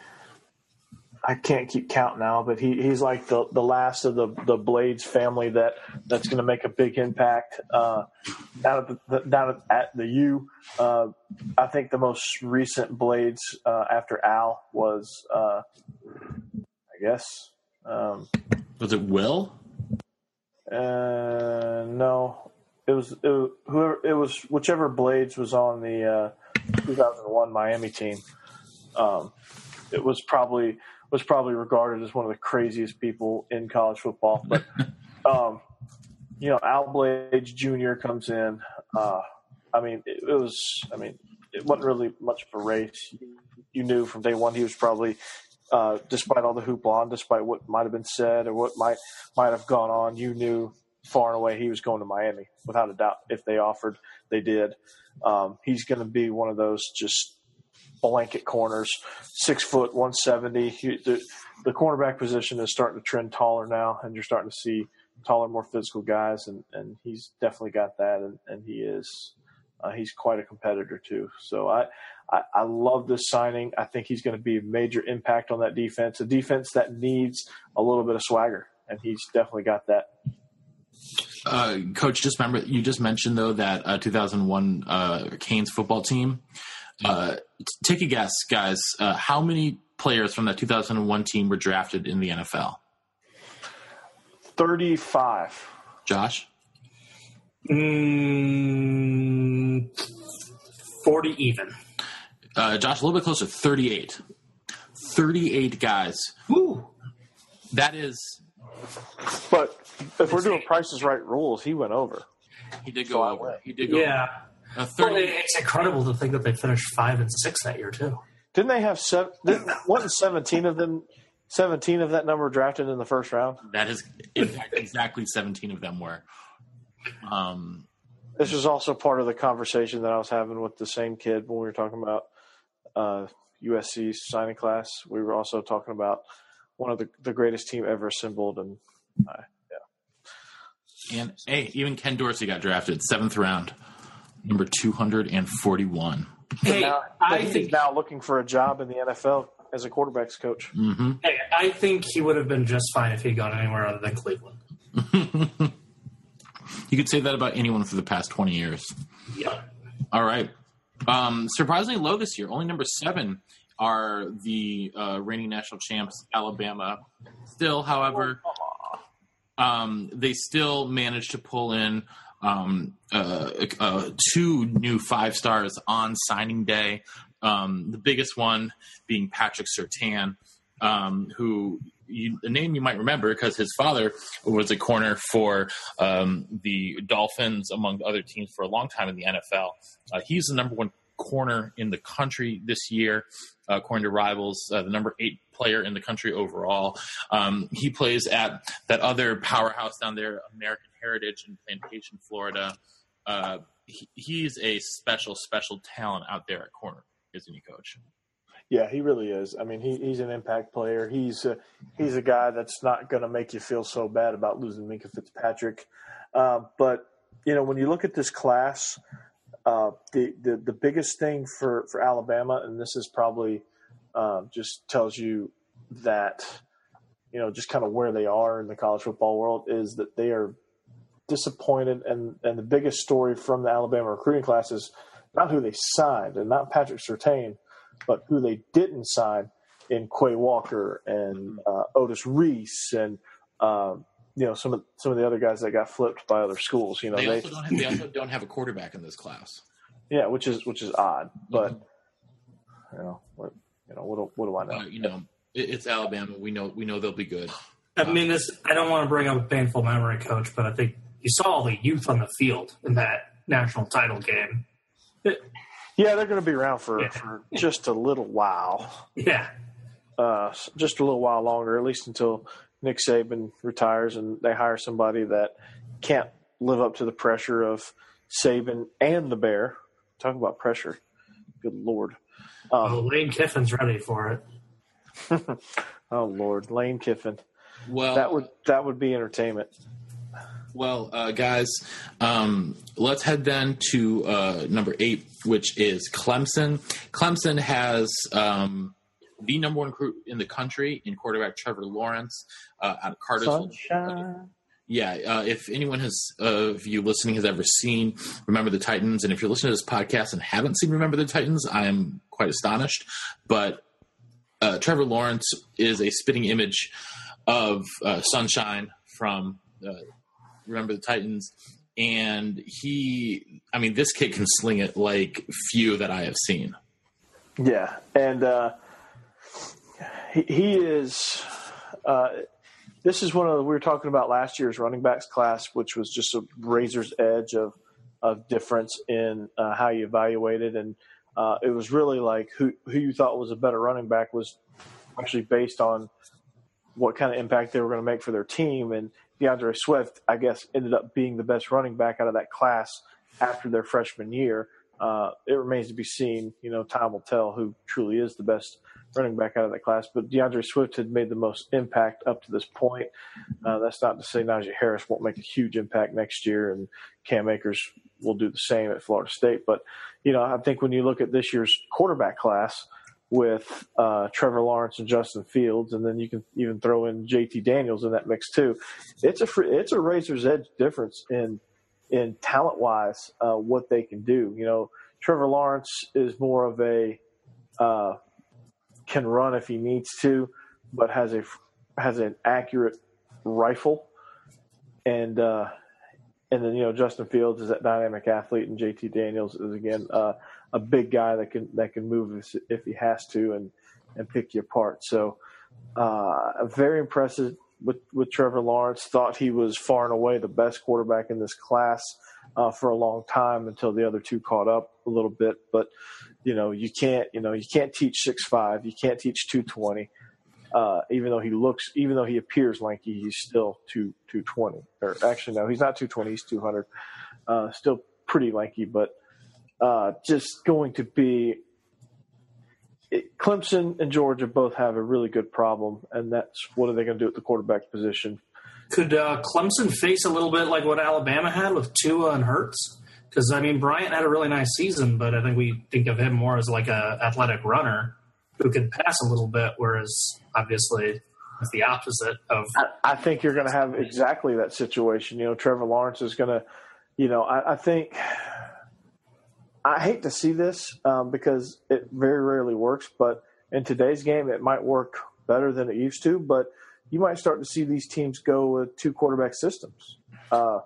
I can't keep count now, but he, he's like the, the last of the, the Blades family that, that's going to make a big impact uh, down at the, down at the U. Uh, I think the most recent Blades uh, after Al was, uh, I guess, um, Was it Will? uh, no, it was, it whoever it was whichever Blades was on the uh, 2001 Miami team. Um, it was probably was probably regarded as one of the craziest people in college football. But <laughs> um, you know, Al Blades Jr. comes in. Uh, I mean, it, it was. I mean, it wasn't really much of a race. You, you knew from day one he was probably, uh, despite all the hoopla, and despite what might have been said or what might might have gone on, you knew far and away he was going to Miami without a doubt. If they offered, they did. Um, he's going to be one of those just blanket corners, six foot, one seventy. The, the cornerback position is starting to trend taller now, and you're starting to see taller, more physical guys, and, and he's definitely got that, and, and he is uh, he's quite a competitor too. So I, I I love this signing. I think he's going to be a major impact on that defense, a defense that needs a little bit of swagger, and he's definitely got that. Uh, Coach, just remember you just mentioned though that uh, 2001 uh, Canes football team. Uh, take a guess, guys. Uh, how many players from that 2001 team were drafted in the NFL? Thirty-five. Josh, Mm, 40 even. uh, Josh, a little bit closer. 38. 38 guys. Ooh. That is But if we're doing Prices Right rules, he went over. He did go I over. He did go Yeah. over. A Well, it's incredible to think that they finished five and six that year too. Didn't they have seven? Didn't, wasn't seventeen of them? Seventeen of that number drafted in the first round. that is exactly 17 of them were. Um, This was also part of the conversation that I was having with the same kid when we were talking about uh, USC's signing class. We were also talking about one of the, the greatest team ever assembled, and uh, and hey, even Ken Dorsey got drafted seventh round, number 241. Hey, now, I he's think now looking for a job in the NFL as a quarterbacks coach. hmm hey, I think he would have been just fine if he'd gone anywhere other than Cleveland. <laughs> You could say that about anyone for the past 20 years. Yeah. All right. Um, surprisingly low this year. Only number seven are the uh, reigning national champs, Alabama. Still, however, um, they still managed to pull in um, uh, uh, two new five stars on signing day. Um, the biggest one being Patrick Surtain, um, who you, a name you might remember because his father was a corner for um, the Dolphins, among other teams, for a long time in the NFL. Uh, he's the number one corner in the country this year, according to Rivals, uh, the number eight player in the country overall. Um, he plays at that other powerhouse down there, American Heritage in Plantation, Florida. Uh, he, he's a special, special talent out there at corner, isn't he, Coach? Yeah, he really is. I mean, he, he's an impact player. He's a, he's a guy that's not going to make you feel so bad about losing Minkah Fitzpatrick. Uh, but you know, when you look at this class, uh, the, the the biggest thing for for Alabama, and this is probably uh, just tells you that you know just kind of where they are in the college football world is that they are disappointed, and and the biggest story from the Alabama recruiting class is not who they signed and not Patrick Surtain, but who they didn't sign in Quay Walker and uh, Otis Reese and um, you know some of some of the other guys that got flipped by other schools. You know, They they, also don't have, they also don't have a quarterback in this class. yeah, which is which is odd, but you know what you know what do, what do I know? Uh, you know, it, it's Alabama. We know we know they'll be good. I mean, this. I don't want to bring up a painful memory, Coach, but I think you saw all the youth on the field in that national title game. Yeah, they're going to be around for, Yeah. for just a little while, Yeah, uh, just a little while longer, at least until Nick Saban retires and they hire somebody that can't live up to the pressure of Saban and the Bear. Talk about pressure, good lord. Um, well, Lane Kiffin's ready for it. <laughs> oh lord, Lane Kiffin. Well, That would that would be entertainment. Well, uh, guys, um, let's head then to uh, number eight, which is Clemson. Clemson has um, the number one recruit in the country in quarterback Trevor Lawrence uh, out of Cartersville. Sunshine. Yeah, uh, if anyone has uh, of you listening has ever seen Remember the Titans, and if you're listening to this podcast and haven't seen Remember the Titans, I am quite astonished. But uh, Trevor Lawrence is a spitting image of uh, Sunshine from uh, Remember the Titans, and he, I mean, this kid can sling it like few that I have seen. Yeah, and uh, he, is. Uh, this is one of the, we were talking about last year's running backs class, which was just a razor's edge of of difference in uh, how you evaluated, and uh, it was really like who who you thought was a better running back was actually based on what kind of impact they were going to make for their team. And DeAndre Swift, I guess, ended up being the best running back out of that class after their freshman year. Uh, it remains to be seen. You know, time will tell who truly is the best running back out of that class. But DeAndre Swift had made the most impact up to this point. Uh, that's not to say Najee Harris won't make a huge impact next year, and Cam Akers will do the same at Florida State. But you know, I think when you look at this year's quarterback class with uh, Trevor Lawrence and Justin Fields, and then you can even throw in JT Daniels in that mix too. It's a fr- it's a razor's edge difference in in talent wise uh, what they can do. You know, Trevor Lawrence is more of a uh, can run if he needs to, but has a has an accurate rifle, and uh, and then you know Justin Fields is that dynamic athlete, and JT Daniels is again uh, a big guy that can that can move if, if he has to and and pick you apart. So uh, very impressive with with Trevor Lawrence. Thought he was far and away the best quarterback in this class uh, for a long time until the other two caught up a little bit. But you know, you can't you know you can't teach six five. You can't teach two twenty. Uh, even though he looks, even though he appears lanky, he's still two two twenty. Or actually, no, he's not two twenty. He's two hundred. Uh, still pretty lanky, but uh, just going to be. It, Clemson and Georgia both have a really good problem, and that's what are they going to do at the quarterback position? Could uh, Clemson face a little bit like what Alabama had with Tua and Hurts? Because I mean, Bryant had a really nice season, but I think we think of him more as like a athletic runner who could pass a little bit, whereas obviously it's the opposite of. I, I think you're going to have exactly that situation. You know, Trevor Lawrence is going to, you know, I, I think. I hate to see this um, because it very rarely works, but in today's game, it might work better than it used to. But you might start to see these teams go with two quarterback systems. Uh,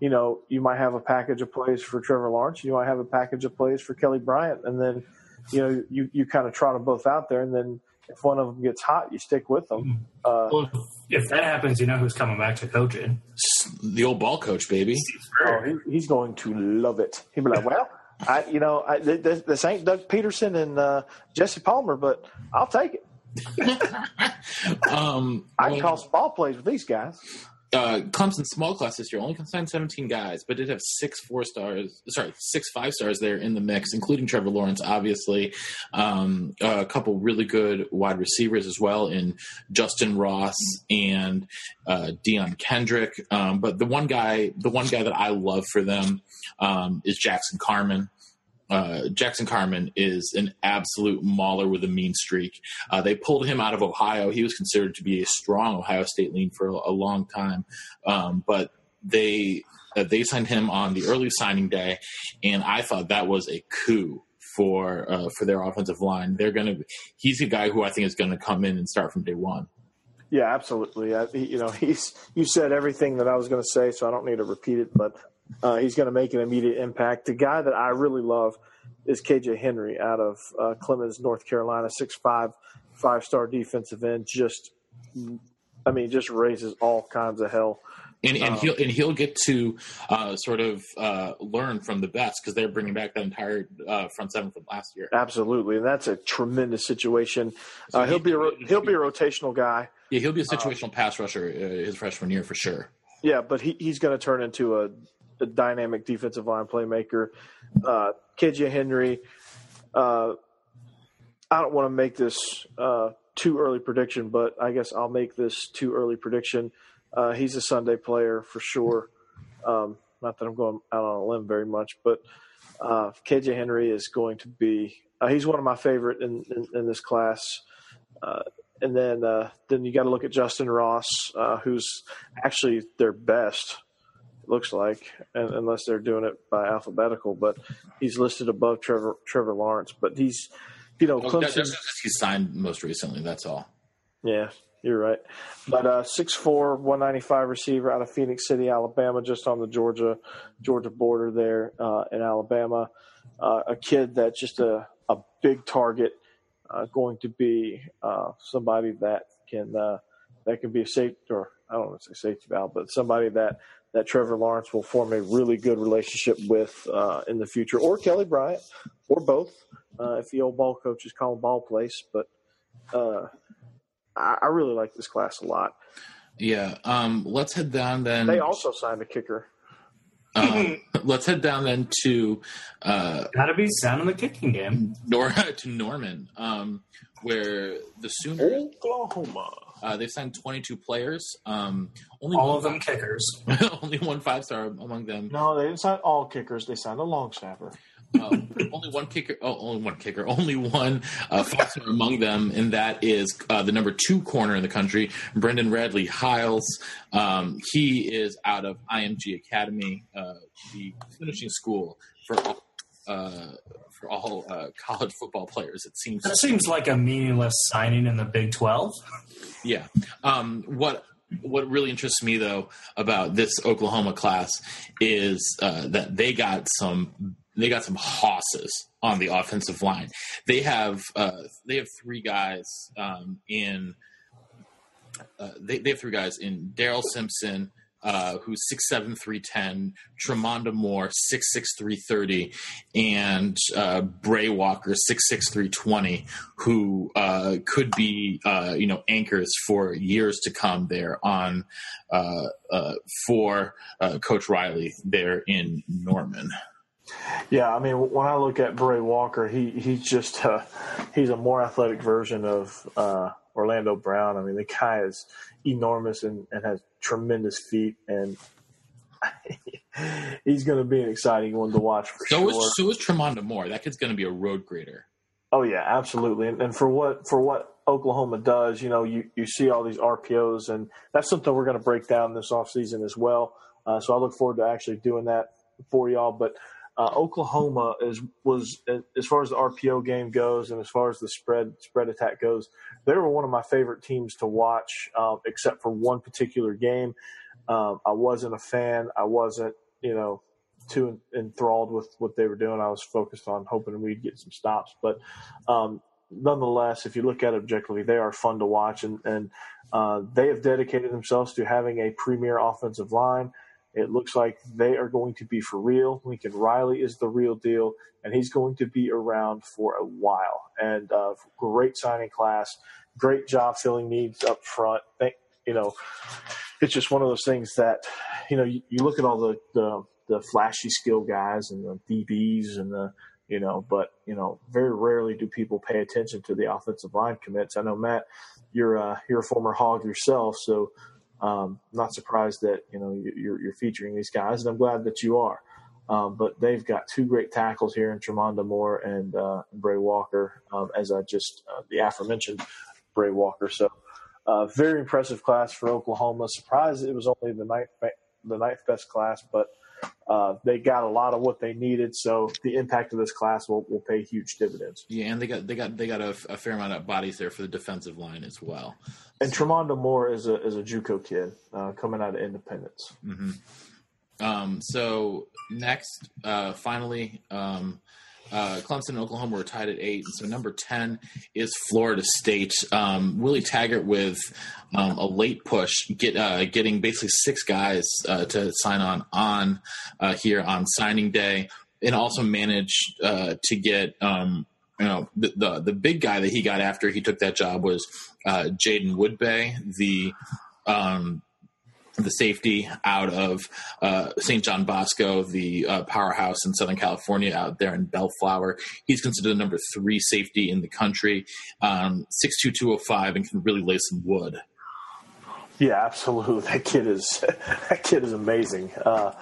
you know, you might have a package of plays for Trevor Lawrence, you might have a package of plays for Kelly Bryant, and then you know you you kind of trot them both out there, and then if one of them gets hot, you stick with them. Uh, Well, if that happens, you know who's coming back to coaching. The old ball coach, baby. oh, he, he's going to love it. He'll be like, "Well, I, you know, I, this, this ain't Doug Peterson and uh, Jesse Palmer, but I'll take it. <laughs> Um, I can call some ball plays with these guys." uh, Clemson small class this year only consigned 17 guys, but did have six four stars, sorry, six five stars there in the mix, including Trevor Lawrence, obviously. Um, a couple really good wide receivers as well in Justin Ross and uh, Dion Kendrick. Um, but the one guy, the one guy that I love for them um, is Jackson Carman. Uh, Jackson Carman is an absolute mauler with a mean streak. Uh, they pulled him out of Ohio. He was considered to be a strong Ohio State lean for a, a long time, um, but they uh, they signed him on the early signing day, and I thought that was a coup for uh, for their offensive line. They're gonna. He's a guy who I think is going to come in and start from day one. Yeah, absolutely. I, you know, he's you said everything that I was going to say, so I don't need to repeat it. But uh, he's going to make an immediate impact. The guy that I really love is KJ Henry out of uh, Clemmons, North Carolina, six five, five star defensive end. Just, I mean, just raises all kinds of hell. And, and Um, he'll and he'll get to uh, sort of uh, learn from the best because they're bringing back that entire uh, front seven from last year. Absolutely, and that's a tremendous situation. Uh, he'll be a ro- he'll be a rotational guy. Yeah, he'll be a situational pass rusher uh, his freshman year for sure. Yeah, but he, he's going to turn into a, a dynamic defensive line playmaker. Uh, KJ Henry, uh, I don't want to make this uh, too early prediction, but I guess I'll make this too early prediction. Uh, he's a Sunday player for sure. Um, not that I'm going out on a limb very much, but uh, KJ Henry is going to be. Uh, he's one of my favorite in, in, in this class. Uh, and then uh, then you got to look at Justin Ross, uh, who's actually their best. Looks like, and, unless they're doing it by alphabetical, but he's listed above Trevor Trevor Lawrence. But he's, you know, Well, Clemson. that- that's just he signed most recently. That's all. Yeah, you're right. But uh, 6'4", 195 receiver out of Phenix City, Alabama, just on the Georgia Georgia border there uh, in Alabama. Uh, a kid that's just a, a big target, uh, going to be uh, somebody that can uh, that can be a safety, or I don't want to say safety valve, but somebody that that Trevor Lawrence will form a really good relationship with uh, in the future, or Kelly Bryant, or both, uh, if the old ball coach is calling ball place. But uh, I, I really like this class a lot. Yeah. Um, let's head down then. They also signed a kicker. um, <laughs> let's head down then to uh, Got to be sound in the kicking game. Nor <laughs> to Norman, um, where the Sooners Oklahoma. Uh, they've signed 22 players. Um, only All of them kickers. <laughs> only one five star among them. No, they didn't sign all kickers. They signed a long snapper. Um, only one kicker. Oh, only one kicker. <laughs> Only one uh, five star among them, and that is uh, the number two corner in the country, Brendan Radley Hiles. Um, he is out of IMG Academy, uh, the finishing school for all, uh, for all uh, <laughs> college football players. It seems. That seems like a meaningless signing in the Big 12. Yeah. Um, what what really interests me though about this Oklahoma class is uh, that they got some they got some hosses on the offensive line. They have uh, they have three guys um, in uh, they, they have three guys in Daryl Simpson, uh, who's six seven three ten, Tremonda Moore six six three thirty, and uh, Bray Walker six six three twenty, who uh, could be uh, you know anchors for years to come there on uh, uh, for Coach Riley there in Norman. Yeah, I mean, when I look at Bray Walker, he he's just he's a more athletic version of Orlando Brown. I mean, the guy is enormous and, and has tremendous feet, and <laughs> he's going to be an exciting one to watch for so sure. Is, so is Tremonda Moore. That kid's going to be a road grader. Oh yeah, absolutely. And, and for what for what Oklahoma does, you know, you, you see all these RPOs, and that's something we're going to break down this offseason as well. Uh, so I look forward to actually doing that for y'all. But uh, Oklahoma is was as far as the RPO game goes, and as far as the spread spread attack goes, they were one of my favorite teams to watch, um, except for one particular game. Um, I wasn't a fan. I wasn't, you know, too enthralled with what they were doing. I was focused on hoping we'd get some stops, but um, nonetheless, if you look at it objectively, they are fun to watch, and, and uh, they have dedicated themselves to having a premier offensive line. It looks like they are going to be for real. Lincoln Riley is the real deal, and he's going to be around for a while. And uh, great signing class, great job filling needs up front. You know, it's just one of those things that, you know, you, you look at all the, the, the flashy skill guys and the DBs and the you know, but you know, very rarely do people pay attention to the offensive line commits. I know Matt, you're uh, you're a former hog yourself, so um, not surprised that you know you're, you're, featuring these guys, and I'm glad that you are. Um, but they've got two great tackles here in Tremonda Moore and uh, Bray Walker, um, as I just uh, the aforementioned Bray Walker. So, uh, very impressive class for Oklahoma. Surprised it was only the ninth the ninth best class, but uh, they got a lot of what they needed. So the impact of this class will, will pay huge dividends. Yeah, and they got they got they got a, a fair amount of bodies there for the defensive line as well. And so. Tremonda Moore is a is a JUCO kid uh, coming out of Independence. Mm-hmm. Um, so next, uh, finally, um, uh, Clemson and Oklahoma were tied at eight, and so number ten is Florida State. Um, Willie Taggart with um, a late push, get uh, getting basically six guys uh, to sign on on uh, here on signing day, and also managed uh, to get um, you know the, the, the big guy that he got after he took that job was uh, Jaden Woodbey, the um, the safety out of uh, St. John Bosco, the uh, powerhouse in Southern California, out there in Bellflower. He's considered the number three safety in the country, um, six two two oh five, and can really lay some wood. Yeah, absolutely. <laughs> That kid is <laughs> that kid is amazing. Uh,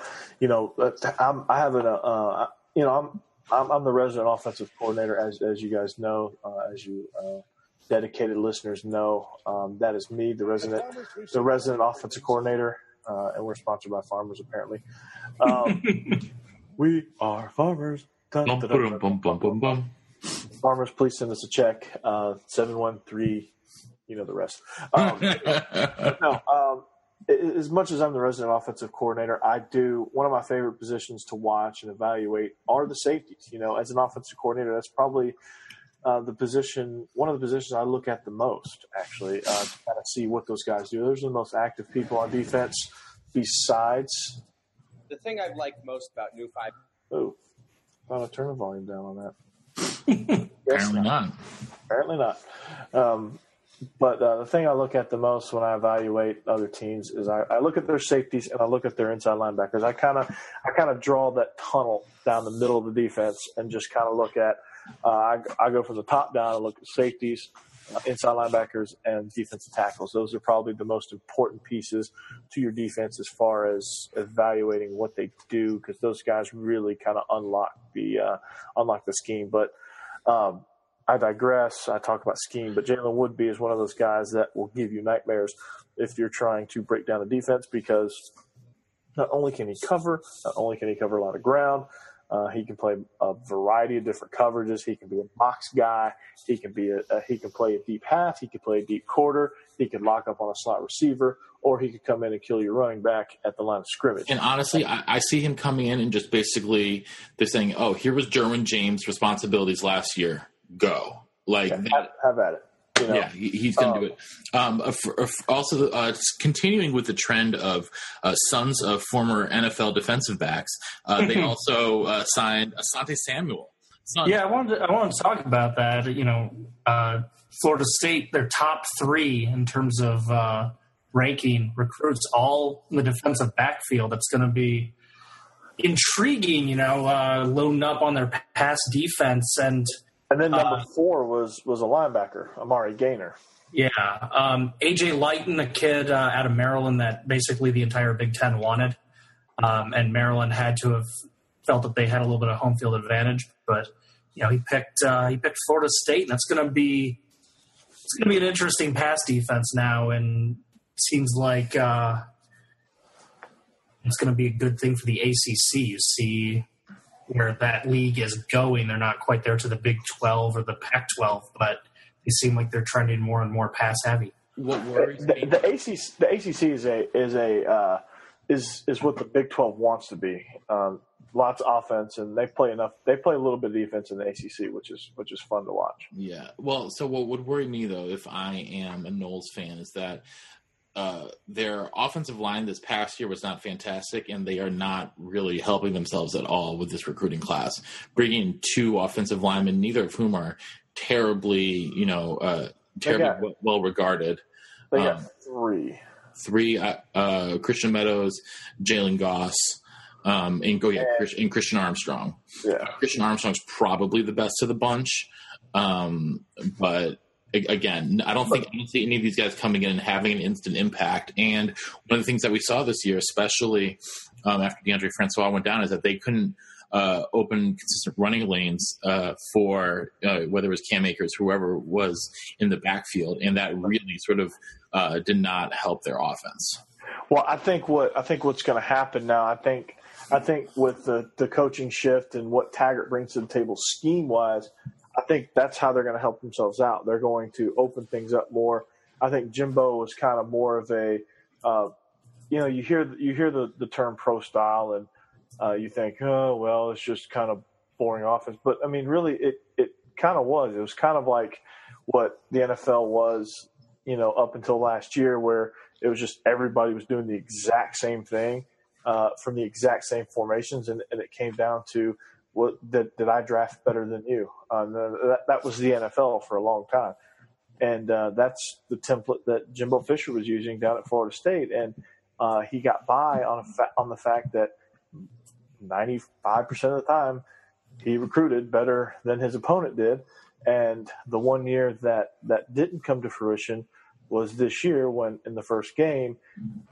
you know, I'm, I have an, uh, you know, I'm, I'm, I'm the resident offensive coordinator, as as you guys know, uh, as you uh, dedicated listeners know um, that is me, the resident, the resident offensive coordinator, uh, and we're sponsored by Farmers apparently. Um, <laughs> we are farmers. Dun, dun, dun, farmers, please send us a check. Uh, seven one three. You know the rest. Um, <laughs> no, um, as much as I'm the resident offensive coordinator, I do one of my favorite positions to watch and evaluate are the safeties. You know, as an offensive coordinator, that's probably uh, the position, one of the positions I look at the most, actually, uh, to kind of see what those guys do. Those are the most active people on defense. Besides, the thing I've liked most about New Five. Oh, thought I turn the volume down on that. <laughs> Apparently not. not. Apparently not. Um, but uh, the thing I look at the most when I evaluate other teams is I, I, look at their safeties and I look at their inside linebackers. I kind of I kind of draw that tunnel down the middle of the defense and just kind of look at uh, I, I, go from the top down and look at safeties, uh, inside linebackers, and defensive tackles. Those are probably the most important pieces to your defense as far as evaluating what they do, because those guys really kind of unlock the uh, unlock the scheme. But um, I digress. I talk about scheme, but Jalen Woodbey is one of those guys that will give you nightmares if you're trying to break down a defense because not only can he cover, not only can he cover a lot of ground, uh, he can play a variety of different coverages. He can be a box guy. He can be a, a, he can play a deep half. He can play a deep quarter. He can lock up on a slot receiver, or he could come in and kill your running back at the line of scrimmage. And honestly, I, I see him coming in and just basically they're saying, "Oh, here was Derwin James' responsibilities last year. Go like okay, have, have, at it." You know? Yeah, he, he's going to Um, do it. Um, uh, uh, also, uh, continuing with the trend of uh, sons of former NFL defensive backs, uh, they also uh, signed Asante Samuel. Son. Yeah, I wanted to, I wanted to talk about that. You know, uh, Florida State, their top three in terms of uh, ranking recruits, all in the defensive backfield. It's going to be intriguing. You know, uh, loading up on their pass defense, and And then number Uh, four was was a linebacker, Amari Gainer. yeah, um, AJ Lytton, a kid uh, out of Maryland that basically the entire Big Ten wanted, um, and Maryland had to have felt that they had a little bit of home field advantage. But you know, he picked uh, he picked Florida State, and that's going to be it's going to be an interesting pass defense now, and seems like uh, it's going to be a good thing for the ACC. You see where that league is going; they're not quite there to the Big Twelve or the Pac twelve, but they seem like they're trending more and more pass heavy. What worries The, me? the ACC the ACC is a is a uh, is is what the Big Twelve wants to be. Um, lots of offense, and they play enough. They play a little bit of defense in the ACC, which is which is fun to watch. Yeah. Well, so what would worry me though, if I am a Noles fan, is that uh, their offensive line this past year was not fantastic, and they are not really helping themselves at all with this recruiting class. Bringing two offensive linemen, neither of whom are terribly, you know, uh, terribly got- w- well regarded. They got Um, three. Three, uh, uh, Christian Meadows, Jalen Goss, um, and go yeah, Chris- and Christian Armstrong. Yeah, Christian Armstrong's probably the best of the bunch, um, but again, I don't think I don't see any of these guys coming in and having an instant impact. And one of the things that we saw this year, especially um, after Deondre Francois went down, is that they couldn't uh, open consistent running lanes uh, for uh, whether it was Cam Akers, whoever was in the backfield, and that really sort of uh, did not help their offense. Well, I think what I think what's going to happen now. I think I think with the the coaching shift and what Taggart brings to the table scheme wise, I think that's how they're going to help themselves out. They're going to open things up more. I think Jimbo was kind of more of a, uh, you know, you hear you hear the the term pro style and uh, you think, oh well, it's just kind of boring offense. But I mean, really, it it kind of was. It was kind of like what the NFL was, you know, up until last year, where it was just everybody was doing the exact same thing uh, from the exact same formations, and, and it came down to what did, did I draft better than you? Um, that, that was the NFL for a long time, and uh, that's the template that Jimbo Fisher was using down at Florida State, and uh, he got by on a fa- on the fact that ninety five percent of the time he recruited better than his opponent did, and the one year that that didn't come to fruition was this year when in the first game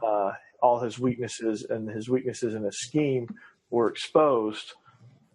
uh, all his weaknesses and his weaknesses in his scheme were exposed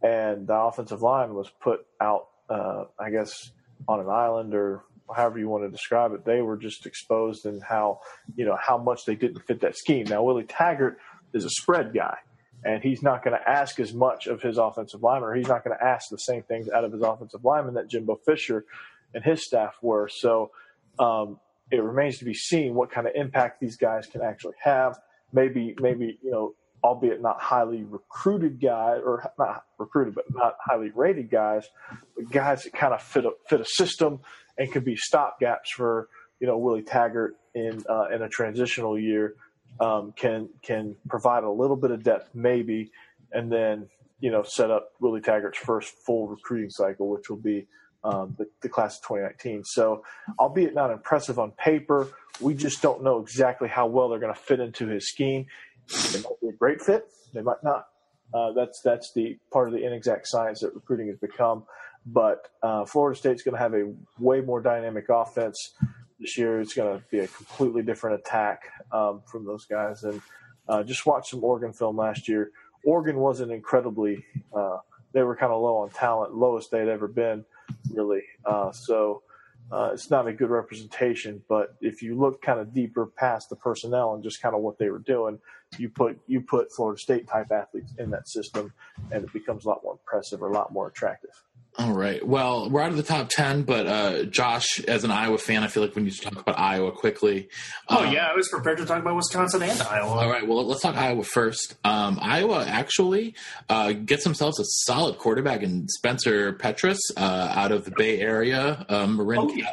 and the offensive line was put out uh, i guess on an island or however you want to describe it. They were just exposed in how you know how much they didn't fit that scheme. Now willie taggart is a spread guy and he's not going to ask as much of his offensive lineman or he's not going to ask the same things out of his offensive lineman that jimbo fisher and his staff were. So um, it remains to be seen what kind of impact these guys can actually have. Maybe, maybe you know, albeit not highly recruited guys, or not recruited, but not highly rated guys, but guys that kind of fit a fit a system and could be stopgaps for you know Willie Taggart in uh, in a transitional year um, can can provide a little bit of depth, maybe, and then you know set up Willie Taggart's first full recruiting cycle, which will be um, the, the class of 2019. So, albeit not impressive on paper, we just don't know exactly how well they're going to fit into his scheme. They might be a great fit, they might not. Uh, that's that's the part of the inexact science that recruiting has become. But uh, Florida State's going to have a way more dynamic offense this year. It's going to be a completely different attack um, from those guys. And uh, just watch some Oregon film last year. Oregon wasn't incredibly. Uh, they were kind of low on talent, lowest they'd ever been, really. Uh, so uh, it's not a good representation. But if you look kind of deeper past the personnel and just kind of what they were doing, you put you put Florida State type athletes in that system, and it becomes a lot more impressive or a lot more attractive. All right. Well, we're out of the top 10, but uh, Josh, as an Iowa fan, I feel like we need to talk about Iowa quickly. Oh Um, yeah, I was prepared to talk about Wisconsin and Iowa. All right. Well, let's talk Iowa first. Um, Iowa actually uh, gets themselves a solid quarterback in Spencer Petras uh, out of the Bay Area, um, Marin. Oh, yeah.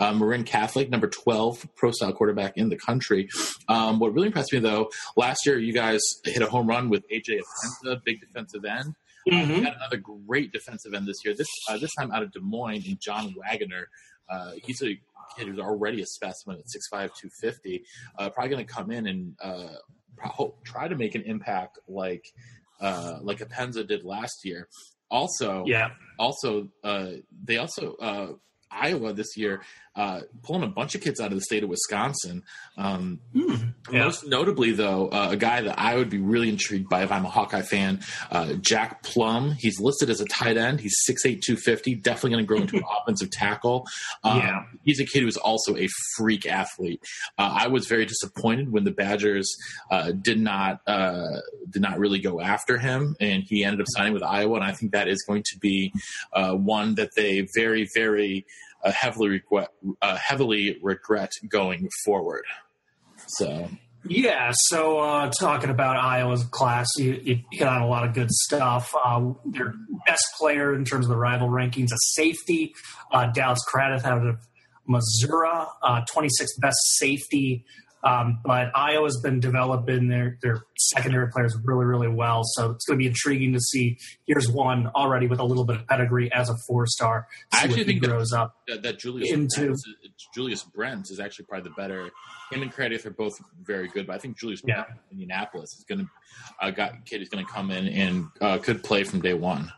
uh, Marin Catholic, number 12 pro style quarterback in the country. Um, what really impressed me, though, last year you guys hit a home run with AJ Epenesa, big defensive end. Mm-hmm. We had another great defensive end this year. This uh, this time out of Des Moines, in John Waggoner. Uh, he's a kid who's already a specimen at 6'5", 250. Uh, probably going to come in and uh, try to make an impact like uh, like Epenesa did last year. Also, Yeah. also uh, they also uh, Iowa this year uh, pulling a bunch of kids out of the state of Wisconsin. Um, Hmm. Yeah. Most notably, though, uh, a guy that I would be really intrigued by if I'm a Hawkeye fan, uh, Jack Plumb. He's listed as a tight end. He's 6'8", 250, definitely going to grow into an <laughs> offensive tackle. Um, Yeah. He's a kid who's also a freak athlete. Uh, I was very disappointed when the Badgers uh, did not uh, did not really go after him, and he ended up signing with Iowa. And I think that is going to be uh, one that they very, very heavily regret, uh, heavily regret going forward. So Yeah, so uh, talking about Iowa's class, you, you hit on a lot of good stuff. Uh, their best player in terms of the rival rankings, a safety, uh, Dallas Craddieth out of Missouri, uh, 26th best safety. Um, but Iowa's been developing their, their secondary players really, really well. So it's going to be intriguing to see. Here's one already with a little bit of pedigree as a four star. I actually think that- grows up. that, that Julius Into- Brent, is- Julius Brent is actually probably the better. Him and Craddieth are both very good, but I think Julius Yeah. Brent in Indianapolis is going to a guy kid is going to come in and uh, could play from day one.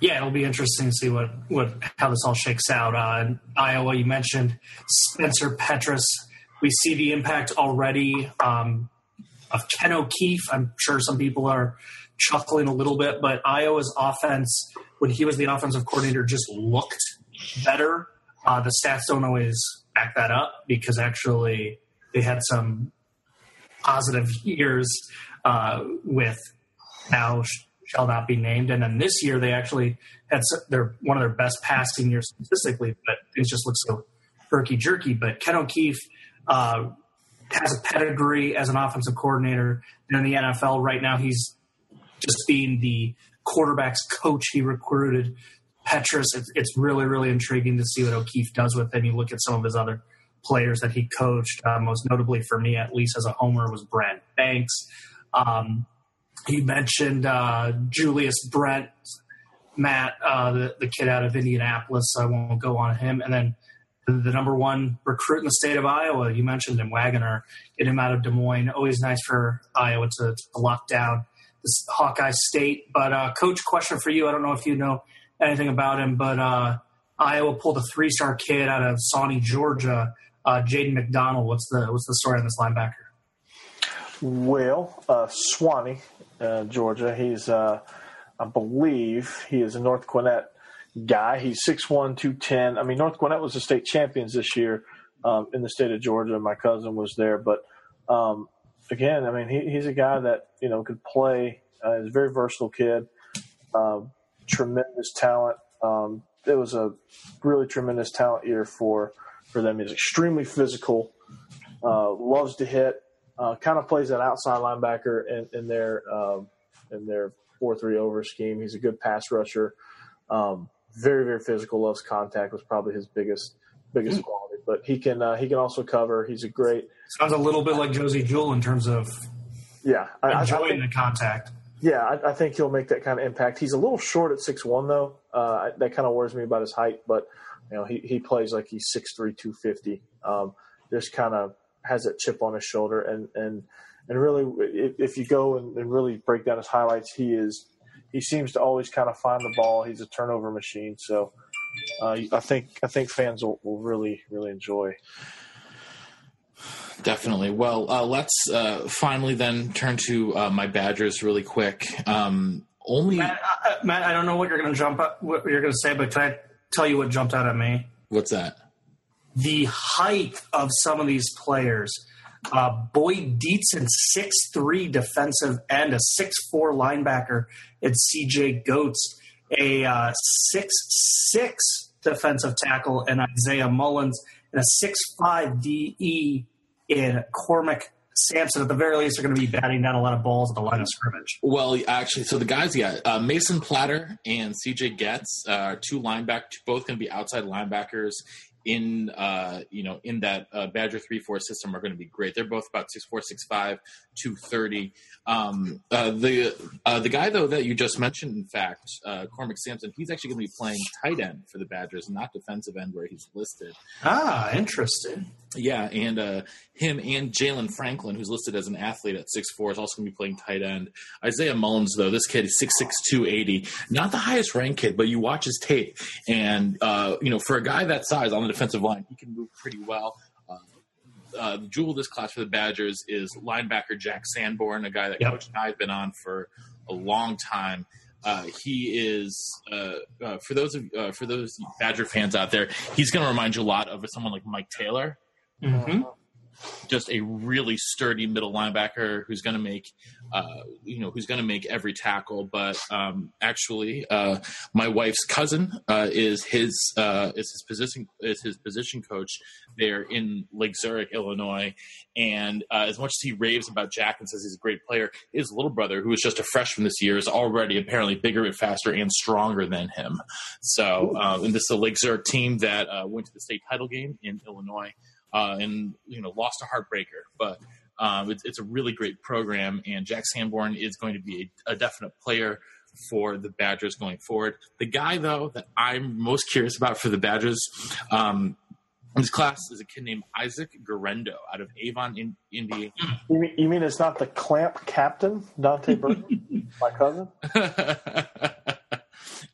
Yeah, it'll be interesting to see what, what how this all shakes out. Uh, Iowa, you mentioned Spencer Petras. We see the impact already um, of Ken O'Keefe. I'm sure some people are chuckling a little bit, but Iowa's offense, when he was the offensive coordinator, just looked better. Uh, the stats don't always back that up because actually they had some positive years uh, with now shall not be named. And then this year they actually had their one of their best passing years statistically, but it just looks so herky jerky. But Ken O'Keefe uh, has a pedigree as an offensive coordinator in the NFL. Right now, he's just being the quarterback's coach. He recruited Petras. It's, it's really, really intriguing to see what O'Keefe does with him. You look at some of his other players that he coached, uh, most notably for me, at least as a homer, was Brad Banks. Um, mentioned uh, Julius Brent, Matt, uh, the, the kid out of Indianapolis. I won't go on him. And then the, number one recruit in the state of Iowa, you mentioned him, Waggoner. Get him out of Des Moines. Always nice for Iowa to, to lock down this Hawkeye State. But, uh, Coach, question for you. I don't know if you know anything about him, but uh, Iowa pulled a three star kid out of Suwanee, Georgia, uh, Jaden McDonald. What's the, what's the story on this linebacker? Well, uh, Suwanee, uh, Georgia. He's, uh, I believe, he is a North Gwinnett guy. He's 6'1", 210. I mean, North Gwinnett was the state champions this year um, in the state of Georgia. My cousin was there, but um, again, I mean, he, he's a guy that you know could play. Uh, he's a very versatile kid. Um, tremendous talent. Um, it was a really tremendous talent year for for them. He's extremely physical. Uh, loves to hit. Uh, kind of plays that outside linebacker in, in their um, in their four three over scheme. He's a good pass rusher. Um, very very physical. Loves contact. Was probably his biggest biggest quality. But he can uh, he can also cover. He's a great Sounds a little bit like Josey Jewell in terms of yeah. I, I- I enjoying think- the contact. Yeah, I, I think he'll make that kind of impact. He's a little short at six one though. Uh, that kind of worries me about his height, but you know he, he plays like he's 6'3", 250. Um, just kind of has that chip on his shoulder, and and and really, if, if you go and, and really break down his highlights, he is he seems to always kind of find the ball. He's a turnover machine, so uh, I think I think fans will, will really really enjoy. Definitely. Well, uh, let's uh, finally then turn to uh, my Badgers really quick. Um, only Matt, I, I- Matt, I don't know what you're going to jump up, what you're going to say, but can I tell you what jumped out at me? what's that? The height of some of these players. Uh, Boyd Dietzen, six three defensive end, a six four linebacker, and CJ Goetz, a uh, six six defensive tackle, and Isaiah Mullens, and a six five DE in Cormac Sampson. At the very least, are going to be batting down a lot of balls at the line of scrimmage. Well, actually, so the guys, yeah, uh, Mason Platter and CJ Goetz uh, are two linebackers, both going to be outside linebackers in uh, you know in that uh, Badger three four system are going to be great. They're both about six four six five two thirty. Um, uh, the uh, the guy though that you just mentioned, in fact, uh, Cormac Sampson, he's actually going to be playing tight end for the Badgers, not defensive end where he's listed. Ah, interesting. Yeah, and uh, him and Jalen Franklin, who's listed as an athlete at six four, is also going to be playing tight end. Isaiah Mullens, though, this kid is six six two eighty, not the highest ranked kid, but you watch his tape, and uh, you know for a guy that size on the defensive line, he can move pretty well. Uh, uh, the jewel of this class for the Badgers is linebacker Jack Sanborn, a guy that Yep. Coach and I have been on for a long time. Uh, he is uh, uh, for those of uh, for those Badger fans out there. He's going to remind you a lot of someone like Mike Taylor, hmm just a really sturdy middle linebacker who's going to make, uh, you know, who's going to make every tackle. But um, actually, uh, my wife's cousin uh, is his uh, is his position is his position coach there in Lake Zurich, Illinois. And uh, as much as he raves about Jack and says he's a great player, his little brother, who is just a freshman this year, is already apparently bigger and faster and stronger than him. So, uh, and this is a Lake Zurich team that uh, went to the state title game in Illinois uh, and you know lost a heartbreaker. But um, it's, it's a really great program, and Jack Sanborn is going to be a, a definite player for the Badgers going forward. The guy though that I'm most curious about for the Badgers. Um, in this class is a kid named Isaac Guerendo out of Avon, in, Indiana. You mean, you mean it's not the clamp captain, Dante Burton, <laughs> my cousin? <laughs> He's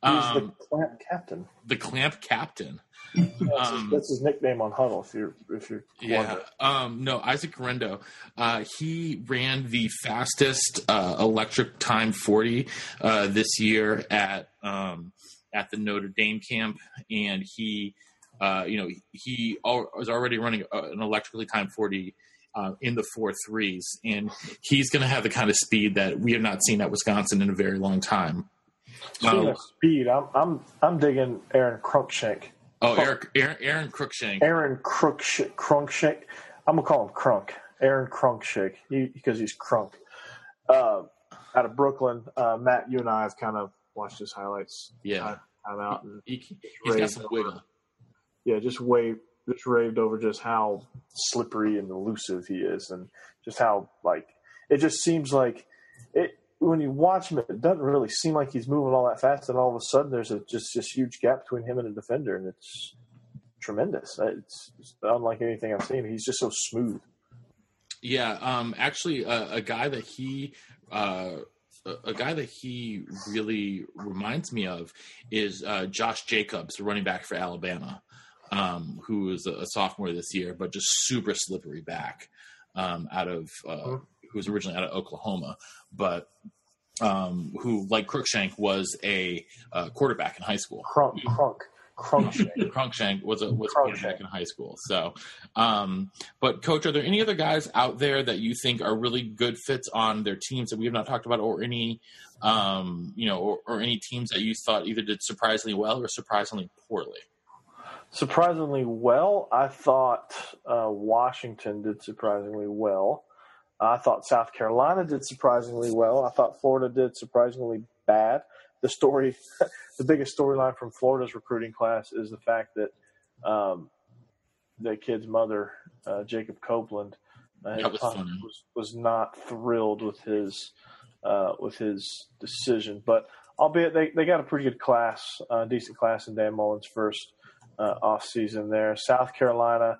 um, the clamp captain. the clamp captain. That's, his, Um, that's his nickname on Hudl. If you're if you're Yeah. Um, no, Isaac Guerendo. Uh, he ran the fastest uh, electric time 40 uh, this year at um, at the Notre Dame camp, and he, uh, you know, he al- was already running uh, an electrically timed 40. Uh, in the four threes, and he's going to have the kind of speed that we have not seen at Wisconsin in a very long time. Speaking of speed, I'm I'm I'm digging Aaron Crunkshank. Oh, Eric, Aaron, Aaron Cruickshank. Aaron Cruickshank. Crunkshank. I'm gonna call him Crunk. Aaron Crunkshank he, because he's Crunk. Uh, out of Brooklyn, uh, Matt, you and I have kind of watched his highlights. Yeah, time out, and he, he's got some over- wiggle. yeah, just wave, just raved over just how slippery and elusive he is, and just how like it just seems like it when you watch him. It doesn't really seem like he's moving all that fast, and all of a sudden there's a just this huge gap between him and a defender, and it's tremendous. It's, it's unlike anything I've seen. He's just so smooth. Yeah, um, actually, uh, a guy that he, uh, a, guy that he really reminds me of is uh, Josh Jacobs, running back for Alabama, um, who is a, a sophomore this year, but just super slippery back um, out of uh, who was originally out of Oklahoma, but um, who, like Cruickshank, was a uh, quarterback in high school. Crunk, crunk, crunkshank. <laughs> Cronkshank was a was in high school. So, um, but coach, are there any other guys out there that you think are really good fits on their teams that we have not talked about, or any, um, you know, or, or any teams that you thought either did surprisingly well or surprisingly poorly? surprisingly well. I thought uh, Washington did surprisingly well. I thought South Carolina did surprisingly well. I thought Florida did surprisingly bad. The story, <laughs> the biggest storyline from Florida's recruiting class is the fact that um, the kid's mother, uh, Jacob Copeland, uh, was was, was not thrilled with his uh, with his decision. But albeit they, they got a pretty good class, uh, decent class in Dan Mullen's first uh, off season there. South Carolina,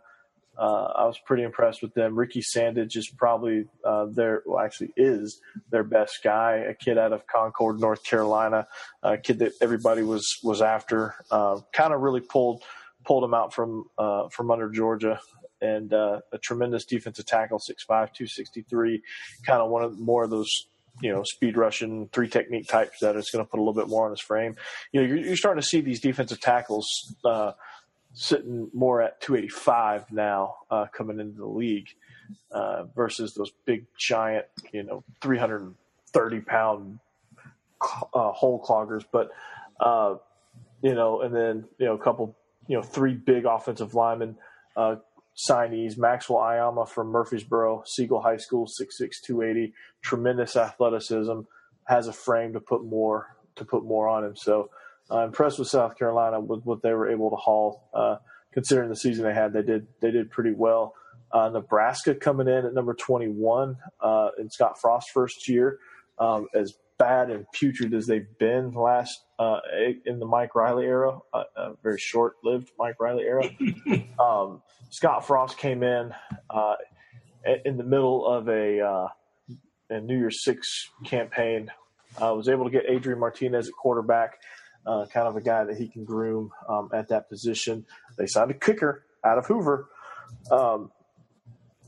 uh, I was pretty impressed with them. Ricky Sandidge is probably uh, their, well, actually is their best guy. A kid out of Concord, North Carolina, a kid that everybody was was after. Uh, kind of really pulled pulled him out from uh, from under Georgia. And uh, a tremendous defensive tackle, 6'5", 263, kind of one of more of those you know, speed rushing three technique types that is going to put a little bit more on his frame. You know, you're, you're starting to see these defensive tackles uh, sitting more at 285 now uh, coming into the league uh, versus those big giant, you know, 330 pound uh, hole cloggers. But uh, you know, and then you know, a couple, you know, three big offensive linemen. Uh, signees Maxwell Iyama from Murfreesboro, Siegel High School, 6'6", 280, tremendous athleticism, has a frame to put more to put more on him. So uh, impressed with South Carolina with what they were able to haul. Uh, considering the season they had, they did they did pretty well. Uh, Nebraska coming in at number 21 uh, in Scott Frost first year, um, as bad and putrid as they've been last uh, in the Mike Riley era, uh, a very short-lived Mike Riley era. <laughs> um, Scott Frost came in uh, in the middle of a, uh, a New Year's Six campaign. I was able to get Adrian Martinez at quarterback, kind of a guy that he can groom um, at that position. They signed a kicker out of Hoover. Um,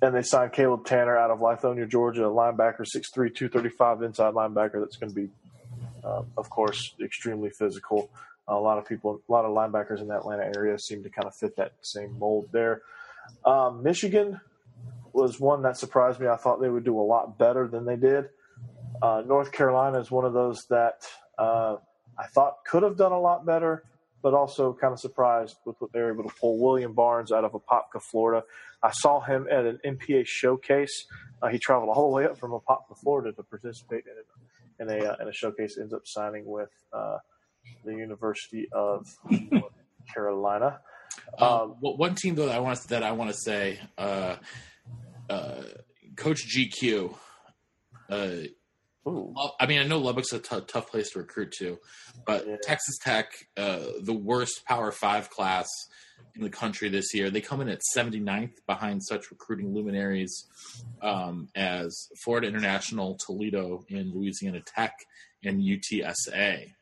and they signed Caleb Tanner out of Lithonia, Georgia, a linebacker, 6'3", 235 inside linebacker. That's going to be, uh, of course, extremely physical. a lot of people, a lot of linebackers in the Atlanta area seem to kind of fit that same mold there. Um, Michigan was one that surprised me. I thought they would do a lot better than they did. Uh, North Carolina is one of those that uh, I thought could have done a lot better but also kind of surprised with what they were able to pull. William Barnes out of Apopka, Florida. I saw him at an MPA showcase. Uh, he traveled all the way up from Apopka, Florida to participate in, in a, uh, in a showcase. Ends up signing with uh, the University of North Carolina. Um, um, well, one team though that I want to, that I want to say, uh, uh, Coach GQ. Ooh. I mean, I know Lubbock's a t- tough place to recruit to, but yeah. Texas Tech, uh, the worst Power Five class in the country this year, they come in at 79th behind such recruiting luminaries um, as Florida International, Toledo, and Louisiana Tech, and UTSA.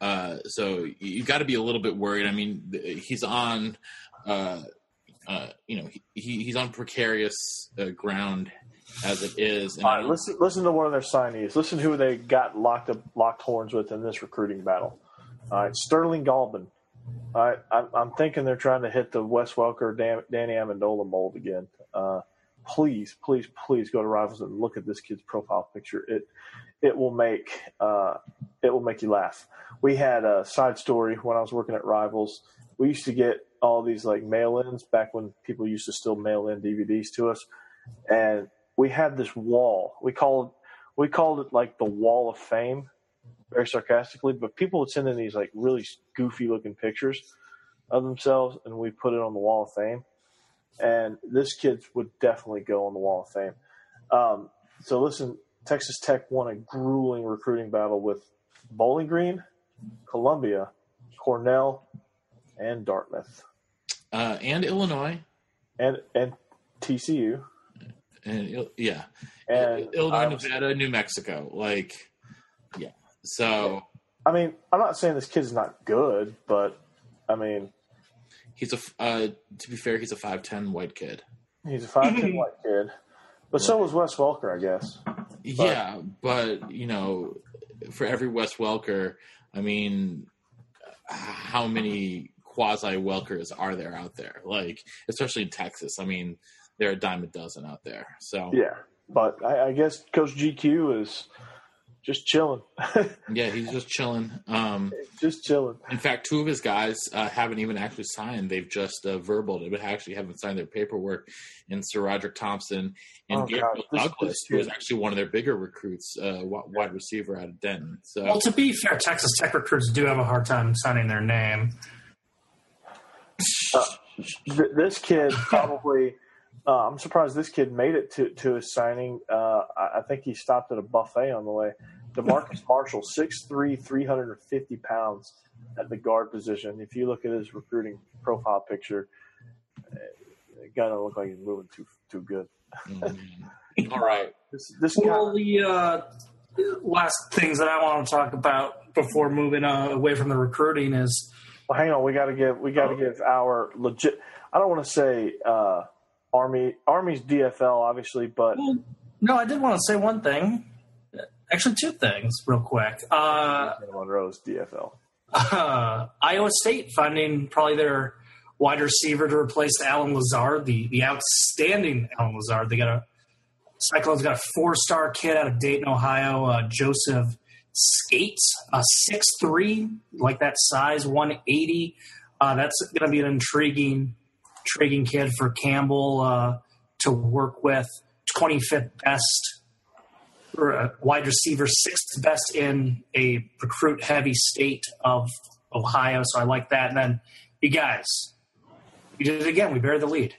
Uh, so you got to be a little bit worried. I mean, he's on, uh, uh, you know, he, he's on precarious uh, ground as it is. All right, listen, listen to one of their signees. Listen who they got locked up, locked horns with in this recruiting battle. All right, Sterling Galban. All right, I'm, I'm thinking they're trying to hit the Wes Welker, Dan, Danny Amendola mold again. Uh, please, please, please go to Rivals and look at this kid's profile picture. It it will make uh, it will make you laugh. We had a side story when I was working at Rivals. We used to get all these like mail-ins back when people used to still mail in DVDs to us, and we had this wall. We called we called it like the Wall of Fame, very sarcastically. But people would send in these like really goofy looking pictures of themselves, and we put it on the Wall of Fame. And this kid would definitely go on the Wall of Fame. Um, so listen, Texas Tech won a grueling recruiting battle with Bowling Green, Columbia, Cornell, and Dartmouth, uh, and Illinois, and and TCU and yeah, and Illinois, Nevada, New Mexico. Like, yeah. So, I mean, I'm not saying this kid's not good, but I mean, he's a. Uh, to be fair, he's a five ten white kid. He's a five ten <laughs> white kid, but right. so was Wes Welker, I guess. But, yeah, but you know, for every Wes Welker, I mean, how many quasi Welkers are there out there? Like, especially in Texas. I mean, there are a dime a dozen out there. So yeah, but I, I guess Coach GQ is just chilling. <laughs> yeah, he's just chilling. Um, just chilling. In fact, two of his guys uh, haven't even actually signed. They've just uh, verbaled it, but actually haven't signed their paperwork. And Sir Roderick Thompson and oh, Gabriel God. Douglas, this, who is actually one of their bigger recruits, uh, wide receiver out of Denton. So, well, to be fair, Texas Tech recruits do have a hard time signing their name. Uh, th- this kid probably <laughs> uh, I'm surprised this kid made it to, to his signing. Uh, I, I, think he stopped at a buffet on the way. Demarcus <laughs> Marshall, 6'3", 350 pounds at the guard position. If you look at his recruiting profile picture, it doesn't look like he's moving too too good. Mm-hmm. <laughs> All right. This, this well, guy, the uh, last things that I want to talk about before moving uh, away from the recruiting is. Well, hang on. We got to give we got to oh. give our legit. I don't want to say uh, Army Army's DFL, obviously, but well, no, I did want to say one thing. Actually, two things, real quick. Uh, Monroe's DFL. Uh, Iowa State finding probably their wide receiver to replace Allen Lazard, the the outstanding Allen Lazard. They got a Cyclones got a four star kid out of Dayton, Ohio, uh, Joseph Scates, a six three, like that size, one eighty. Uh, that's going to be an intriguing intriguing kid for Campbell uh, to work with. 25th best or wide receiver, sixth best in a recruit heavy state of Ohio. So I like that. And then You guys, we did it again. We buried the lead.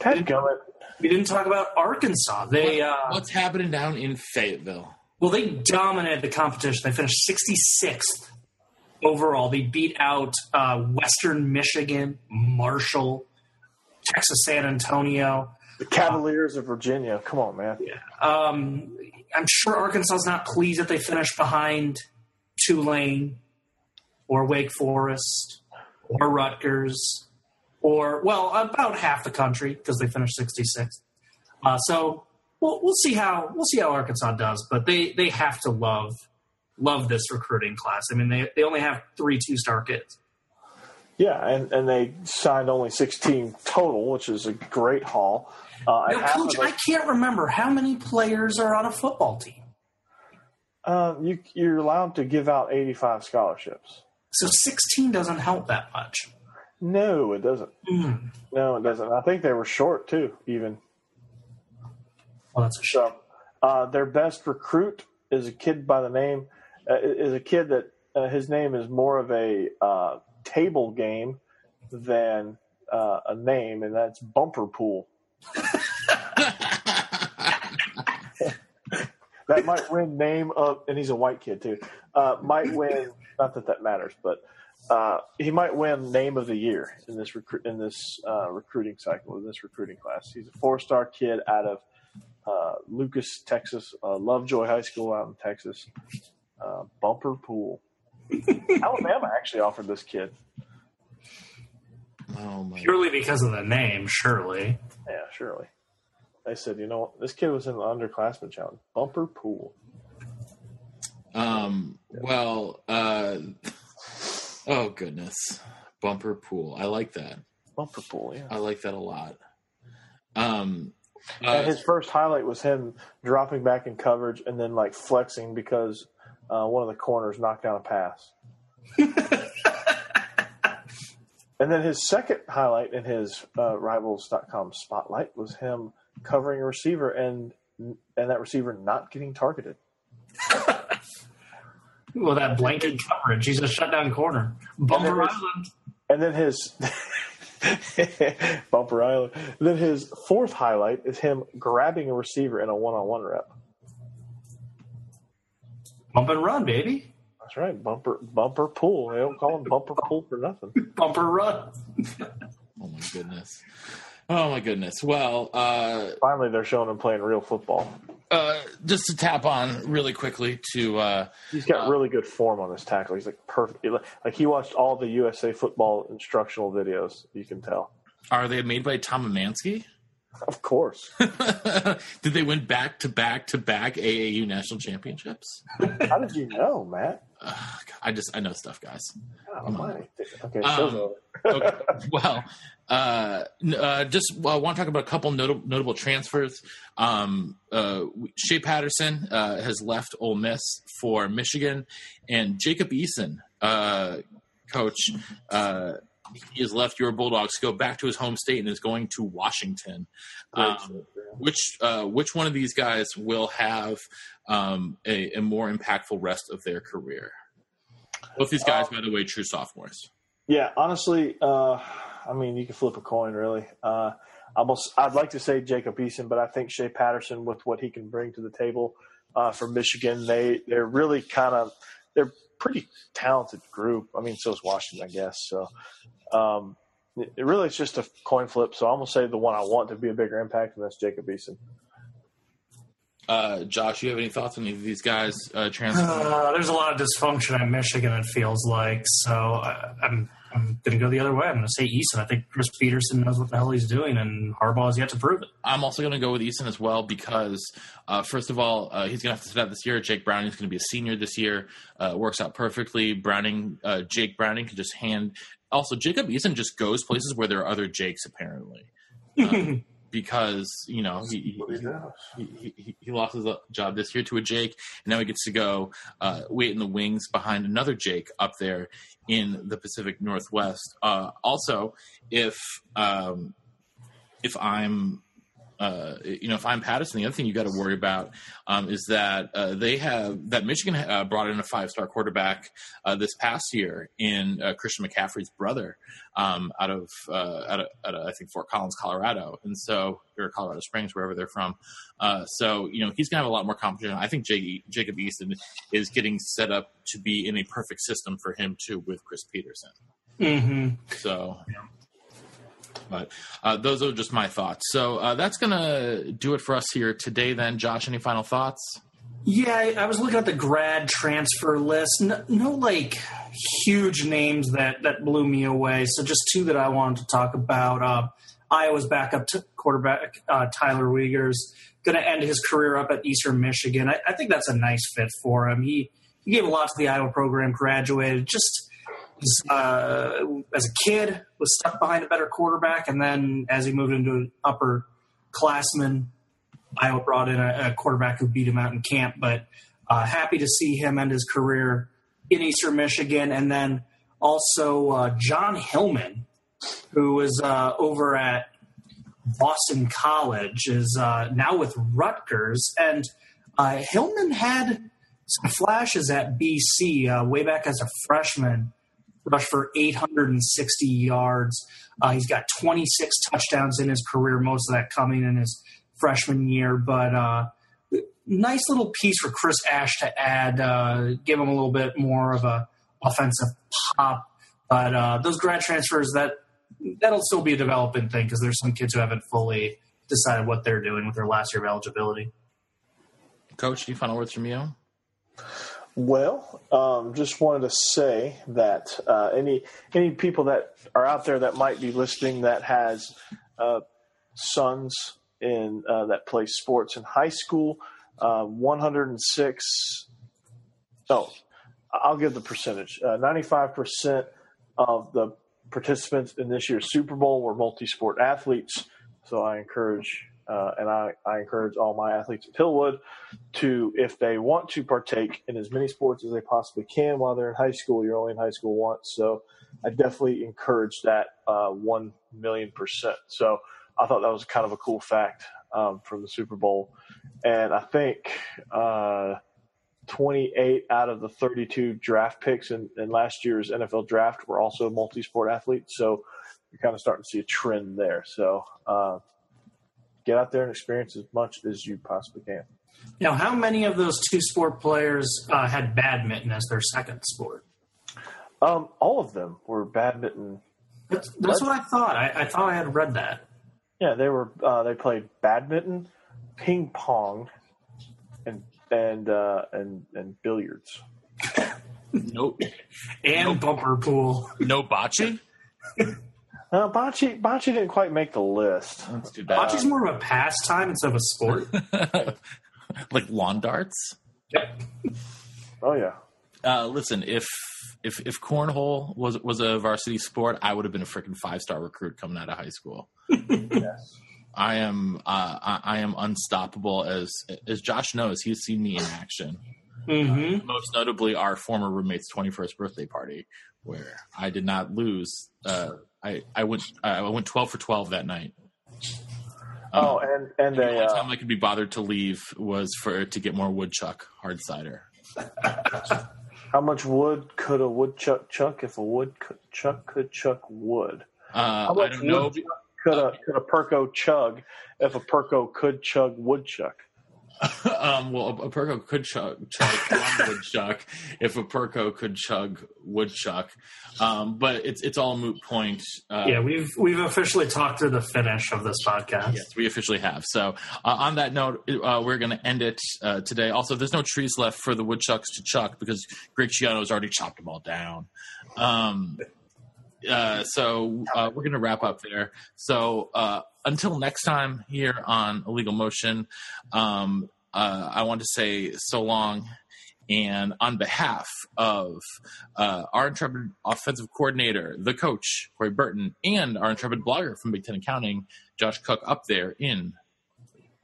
Dadgummit. We didn't talk about Arkansas. They uh, What's happening down in Fayetteville? well, they dominated the competition. They finished 66th overall. They beat out uh, Western Michigan, Marshall, Texas San Antonio. The Cavaliers of Virginia. Come on, man. Um, I'm sure Arkansas is not pleased that they finished behind Tulane or Wake Forest or Rutgers or, well, about half the country because they finished 66th. Uh, so we'll, we'll see how we'll see how Arkansas does, but they, they have to love love this recruiting class. I mean, they, they only have three two star kids. Yeah, and, and they signed only 16 total, which is a great haul. Uh, Now, Coach, I can't remember how many players are on a football team. Um, you, you're allowed to give out 85 scholarships. So 16 doesn't help that much. No, it doesn't. Mm. No, it doesn't. I think they were short too, even. Well, that's a shame. So, uh, their best recruit is a kid by the name uh, is a kid that uh, his name is more of a uh, table game than uh, a name, and that's Bumper Pool. <laughs> that might win name of, and he's a white kid too. Uh, might win. Not that that matters, but uh, he might win name of the year in this recruit in this uh, recruiting cycle in this recruiting class. He's a four star kid out of uh, Lucas, Texas, uh, Lovejoy High School out in Texas. Uh, Bumper Pool. <laughs> Alabama actually offered this kid. Oh my! Purely because of the name, surely. Yeah, surely. They said, you know? This kid was in the underclassmen challenge. Bumper Pool. Um. Well. Uh. <laughs> Oh goodness. Bumper pool. I like that. Bumper Pool, yeah. I like that a lot. Um. and Uh, his first highlight was him dropping back in coverage and then like flexing because uh, one of the corners knocked down a pass. <laughs> and then his second highlight in his uh, Rivals.com spotlight was him covering a receiver and and that receiver not getting targeted. <laughs> Well, that blanket coverage, he's a shutdown corner. Bumper was- Island. And then his <laughs> bumper island. Then his fourth highlight is him grabbing a receiver in a one-on-one rep. Bump and run, baby. That's right, bumper bumper pool. They don't call him bumper pool for nothing. <laughs> Bumper run. oh my goodness. Oh my goodness. Well, uh, Finally, they're showing him playing real football. uh, just to tap on really quickly to uh, He's got really good form on this tackle. He's like perfect. Like he watched all the USA football instructional videos. You can tell. are they made by Tom Amansky? Of course. <laughs> Did they win back to back to back AAU national championships? How did you know, Matt? I just I know stuff, guys. Oh, my. Okay, Um, okay. <laughs> well, uh, uh, just I want to talk about a couple notable, notable transfers. Um, uh, Shea Patterson uh, has left Ole Miss for Michigan, and Jacob Eason, uh, coach, uh, he has left your Bulldogs to go back to his home state and is going to Washington. Um, which uh, which one of these guys will have um, a, a more impactful rest of their career? Both these guys, by the way, true sophomores. Yeah, honestly, uh, I mean, you can flip a coin, really. Uh, almost, I'd like to say Jacob Eason, but I think Shea Patterson, with what he can bring to the table uh, for Michigan, they they're really kind of they're pretty talented group. I mean, so is Washington, I guess. So, um, it, it really is just a coin flip. So I'm gonna say the one I want to be a bigger impact, and that's Jacob Eason. Uh, Josh, you have any thoughts on any of these guys uh, transfer? Uh, there's a lot of dysfunction at Michigan, it feels like. So I, I'm, I'm going to go the other way. I'm going to say Eason. I think Chris Petersen knows what the hell he's doing, and Harbaugh has yet to prove it. I'm also going to go with Eason as well because, uh, first of all, uh, he's going to have to sit out this year. Jake Browning is going to be a senior this year. Uh, works out perfectly. Browning, uh, Jake Browning can just hand. Also, Jacob Eason just goes places where there are other Jakes apparently. <laughs> Um, because you know he, he, he, he, he lost his job this year to a Jake, and now he gets to go uh, wait in the wings behind another Jake up there in the Pacific Northwest. Uh, also, if um, if I'm uh, you know, if I'm Patterson, the other thing you got to worry about um, is that uh, they have that Michigan uh, brought in a five star quarterback uh, this past year in uh, Christian McCaffrey's brother um, out of uh, out of, out of I think Fort Collins, Colorado, and so or Colorado Springs, wherever they're from. so you know he's gonna have a lot more competition. I think J- Jacob Eason is getting set up to be in a perfect system for him too with Chris Petersen. Mm-hmm. So. Yeah. But uh, those are just my thoughts. So uh, that's going to do it for us here today, then. Josh, any final thoughts? Yeah, I was looking at the grad transfer list. No, no, like huge names that that blew me away. So just two that I wanted to talk about. Uh, Iowa's backup t- quarterback uh, Tyler Wiegers going to end his career up at Eastern Michigan. I, I, think that's a nice fit for him. He he gave a lot to the Iowa program. Graduated just uh, as a kid was stuck behind a better quarterback, and then as he moved into an upper classman, Iowa brought in a, a quarterback who beat him out in camp. But uh, happy to see him end his career in Eastern Michigan, and then also uh, John Hillman, who was uh, over at Boston College, is uh, now with Rutgers, and uh, Hillman had some flashes at BC way back as a freshman rushed for 860 yards. Uh, he's got 26 touchdowns in his career, most of that coming in his freshman year. But uh, nice little piece for Chris Ash to add, uh, give him a little bit more of a offensive pop. But uh, those grad transfers that that'll still be a developing thing because there's some kids who haven't fully decided what they're doing with their last year of eligibility. Coach, any final words from you? Well, um, just wanted to say that uh, any any people that are out there that might be listening that has uh, sons in uh, that play sports in high school, uh, 106. Oh, I'll give the percentage. Uh, 95 percent of the participants in this year's Super Bowl were multi-sport athletes. So I encourage uh, and I, I, encourage all my athletes at Hillwood to, if they want to partake in as many sports as they possibly can while they're in high school, you're only in high school once. So I definitely encourage that uh, 1 million percent. So I thought that was kind of a cool fact um, from the Super Bowl. And I think uh, 28 out of the 32 draft picks in, in last year's NFL draft were also multi sport athletes. So you're kind of starting to see a trend there. So, uh, get out there and experience as much as you possibly can. Now, how many of those two sport players uh, had badminton as their second sport? Um, all of them were badminton. That's, that's what I thought. I, I, thought I had read that. Yeah, they were. Uh, they played badminton, ping pong, and and uh, and and billiards. nope. and nope. bumper pool. No bocce. <laughs> Uh, bocce, bocce didn't quite make the list. That's too bad. Bocce's more of a pastime instead of a sport. <laughs> like lawn darts. Yep. Oh yeah. Uh, listen, if if if cornhole was was a varsity sport, I would have been a freaking five star recruit coming out of high school. yes. I am uh, I, I, am unstoppable as as Josh knows. He's seen me in action. Mm-hmm. Uh, most notably, our former roommate's twenty first birthday party, where I did not lose uh, I I went I went twelve for twelve that night. Oh, um, and and the only uh, time I could be bothered to leave was for to get more woodchuck hard cider. <laughs> How much wood could a woodchuck chuck if a woodchuck could chuck wood? Uh, I don't know. Could a could a perko chug if a perko could chug woodchuck? <laughs> um, well, a, a Perko could chug, chug woodchuck <laughs> if a Perko could chug woodchuck, um, but it's it's all moot point. Uh, yeah, we've we've officially talked to the finish of this podcast. Yes, we officially have. So uh, on that note, uh, we're going to end it uh, today. Also, there's no trees left for the woodchucks to chuck because Greg Schiano has already chopped them all down. Um, uh, so uh, we're going to wrap up there. So uh, until next time here on Illegal Motion, um, uh, I want to say so long. And on behalf of uh, our intrepid offensive coordinator, the coach, Corey Burton, and our intrepid blogger from Big Ten Accounting, Josh Cook, up there in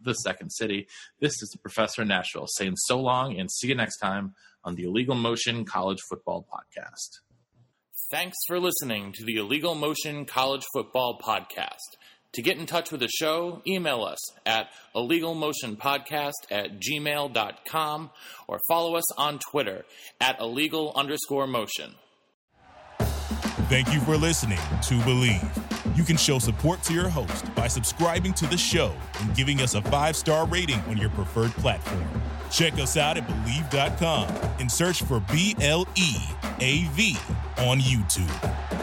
the second city, this is the professor in Nashville saying so long and see you next time on the Illegal Motion College Football Podcast. Thanks for listening to the Illegal Motion College Football Podcast. To get in touch with the show, email us at illegalmotionpodcast at gmail.com or follow us on Twitter at illegal underscore motion. Thank you for listening to Bleav. You can show support to your host by subscribing to the show and giving us a five star rating on your preferred platform. Check us out at Bleav.com and search for B L E A V on YouTube.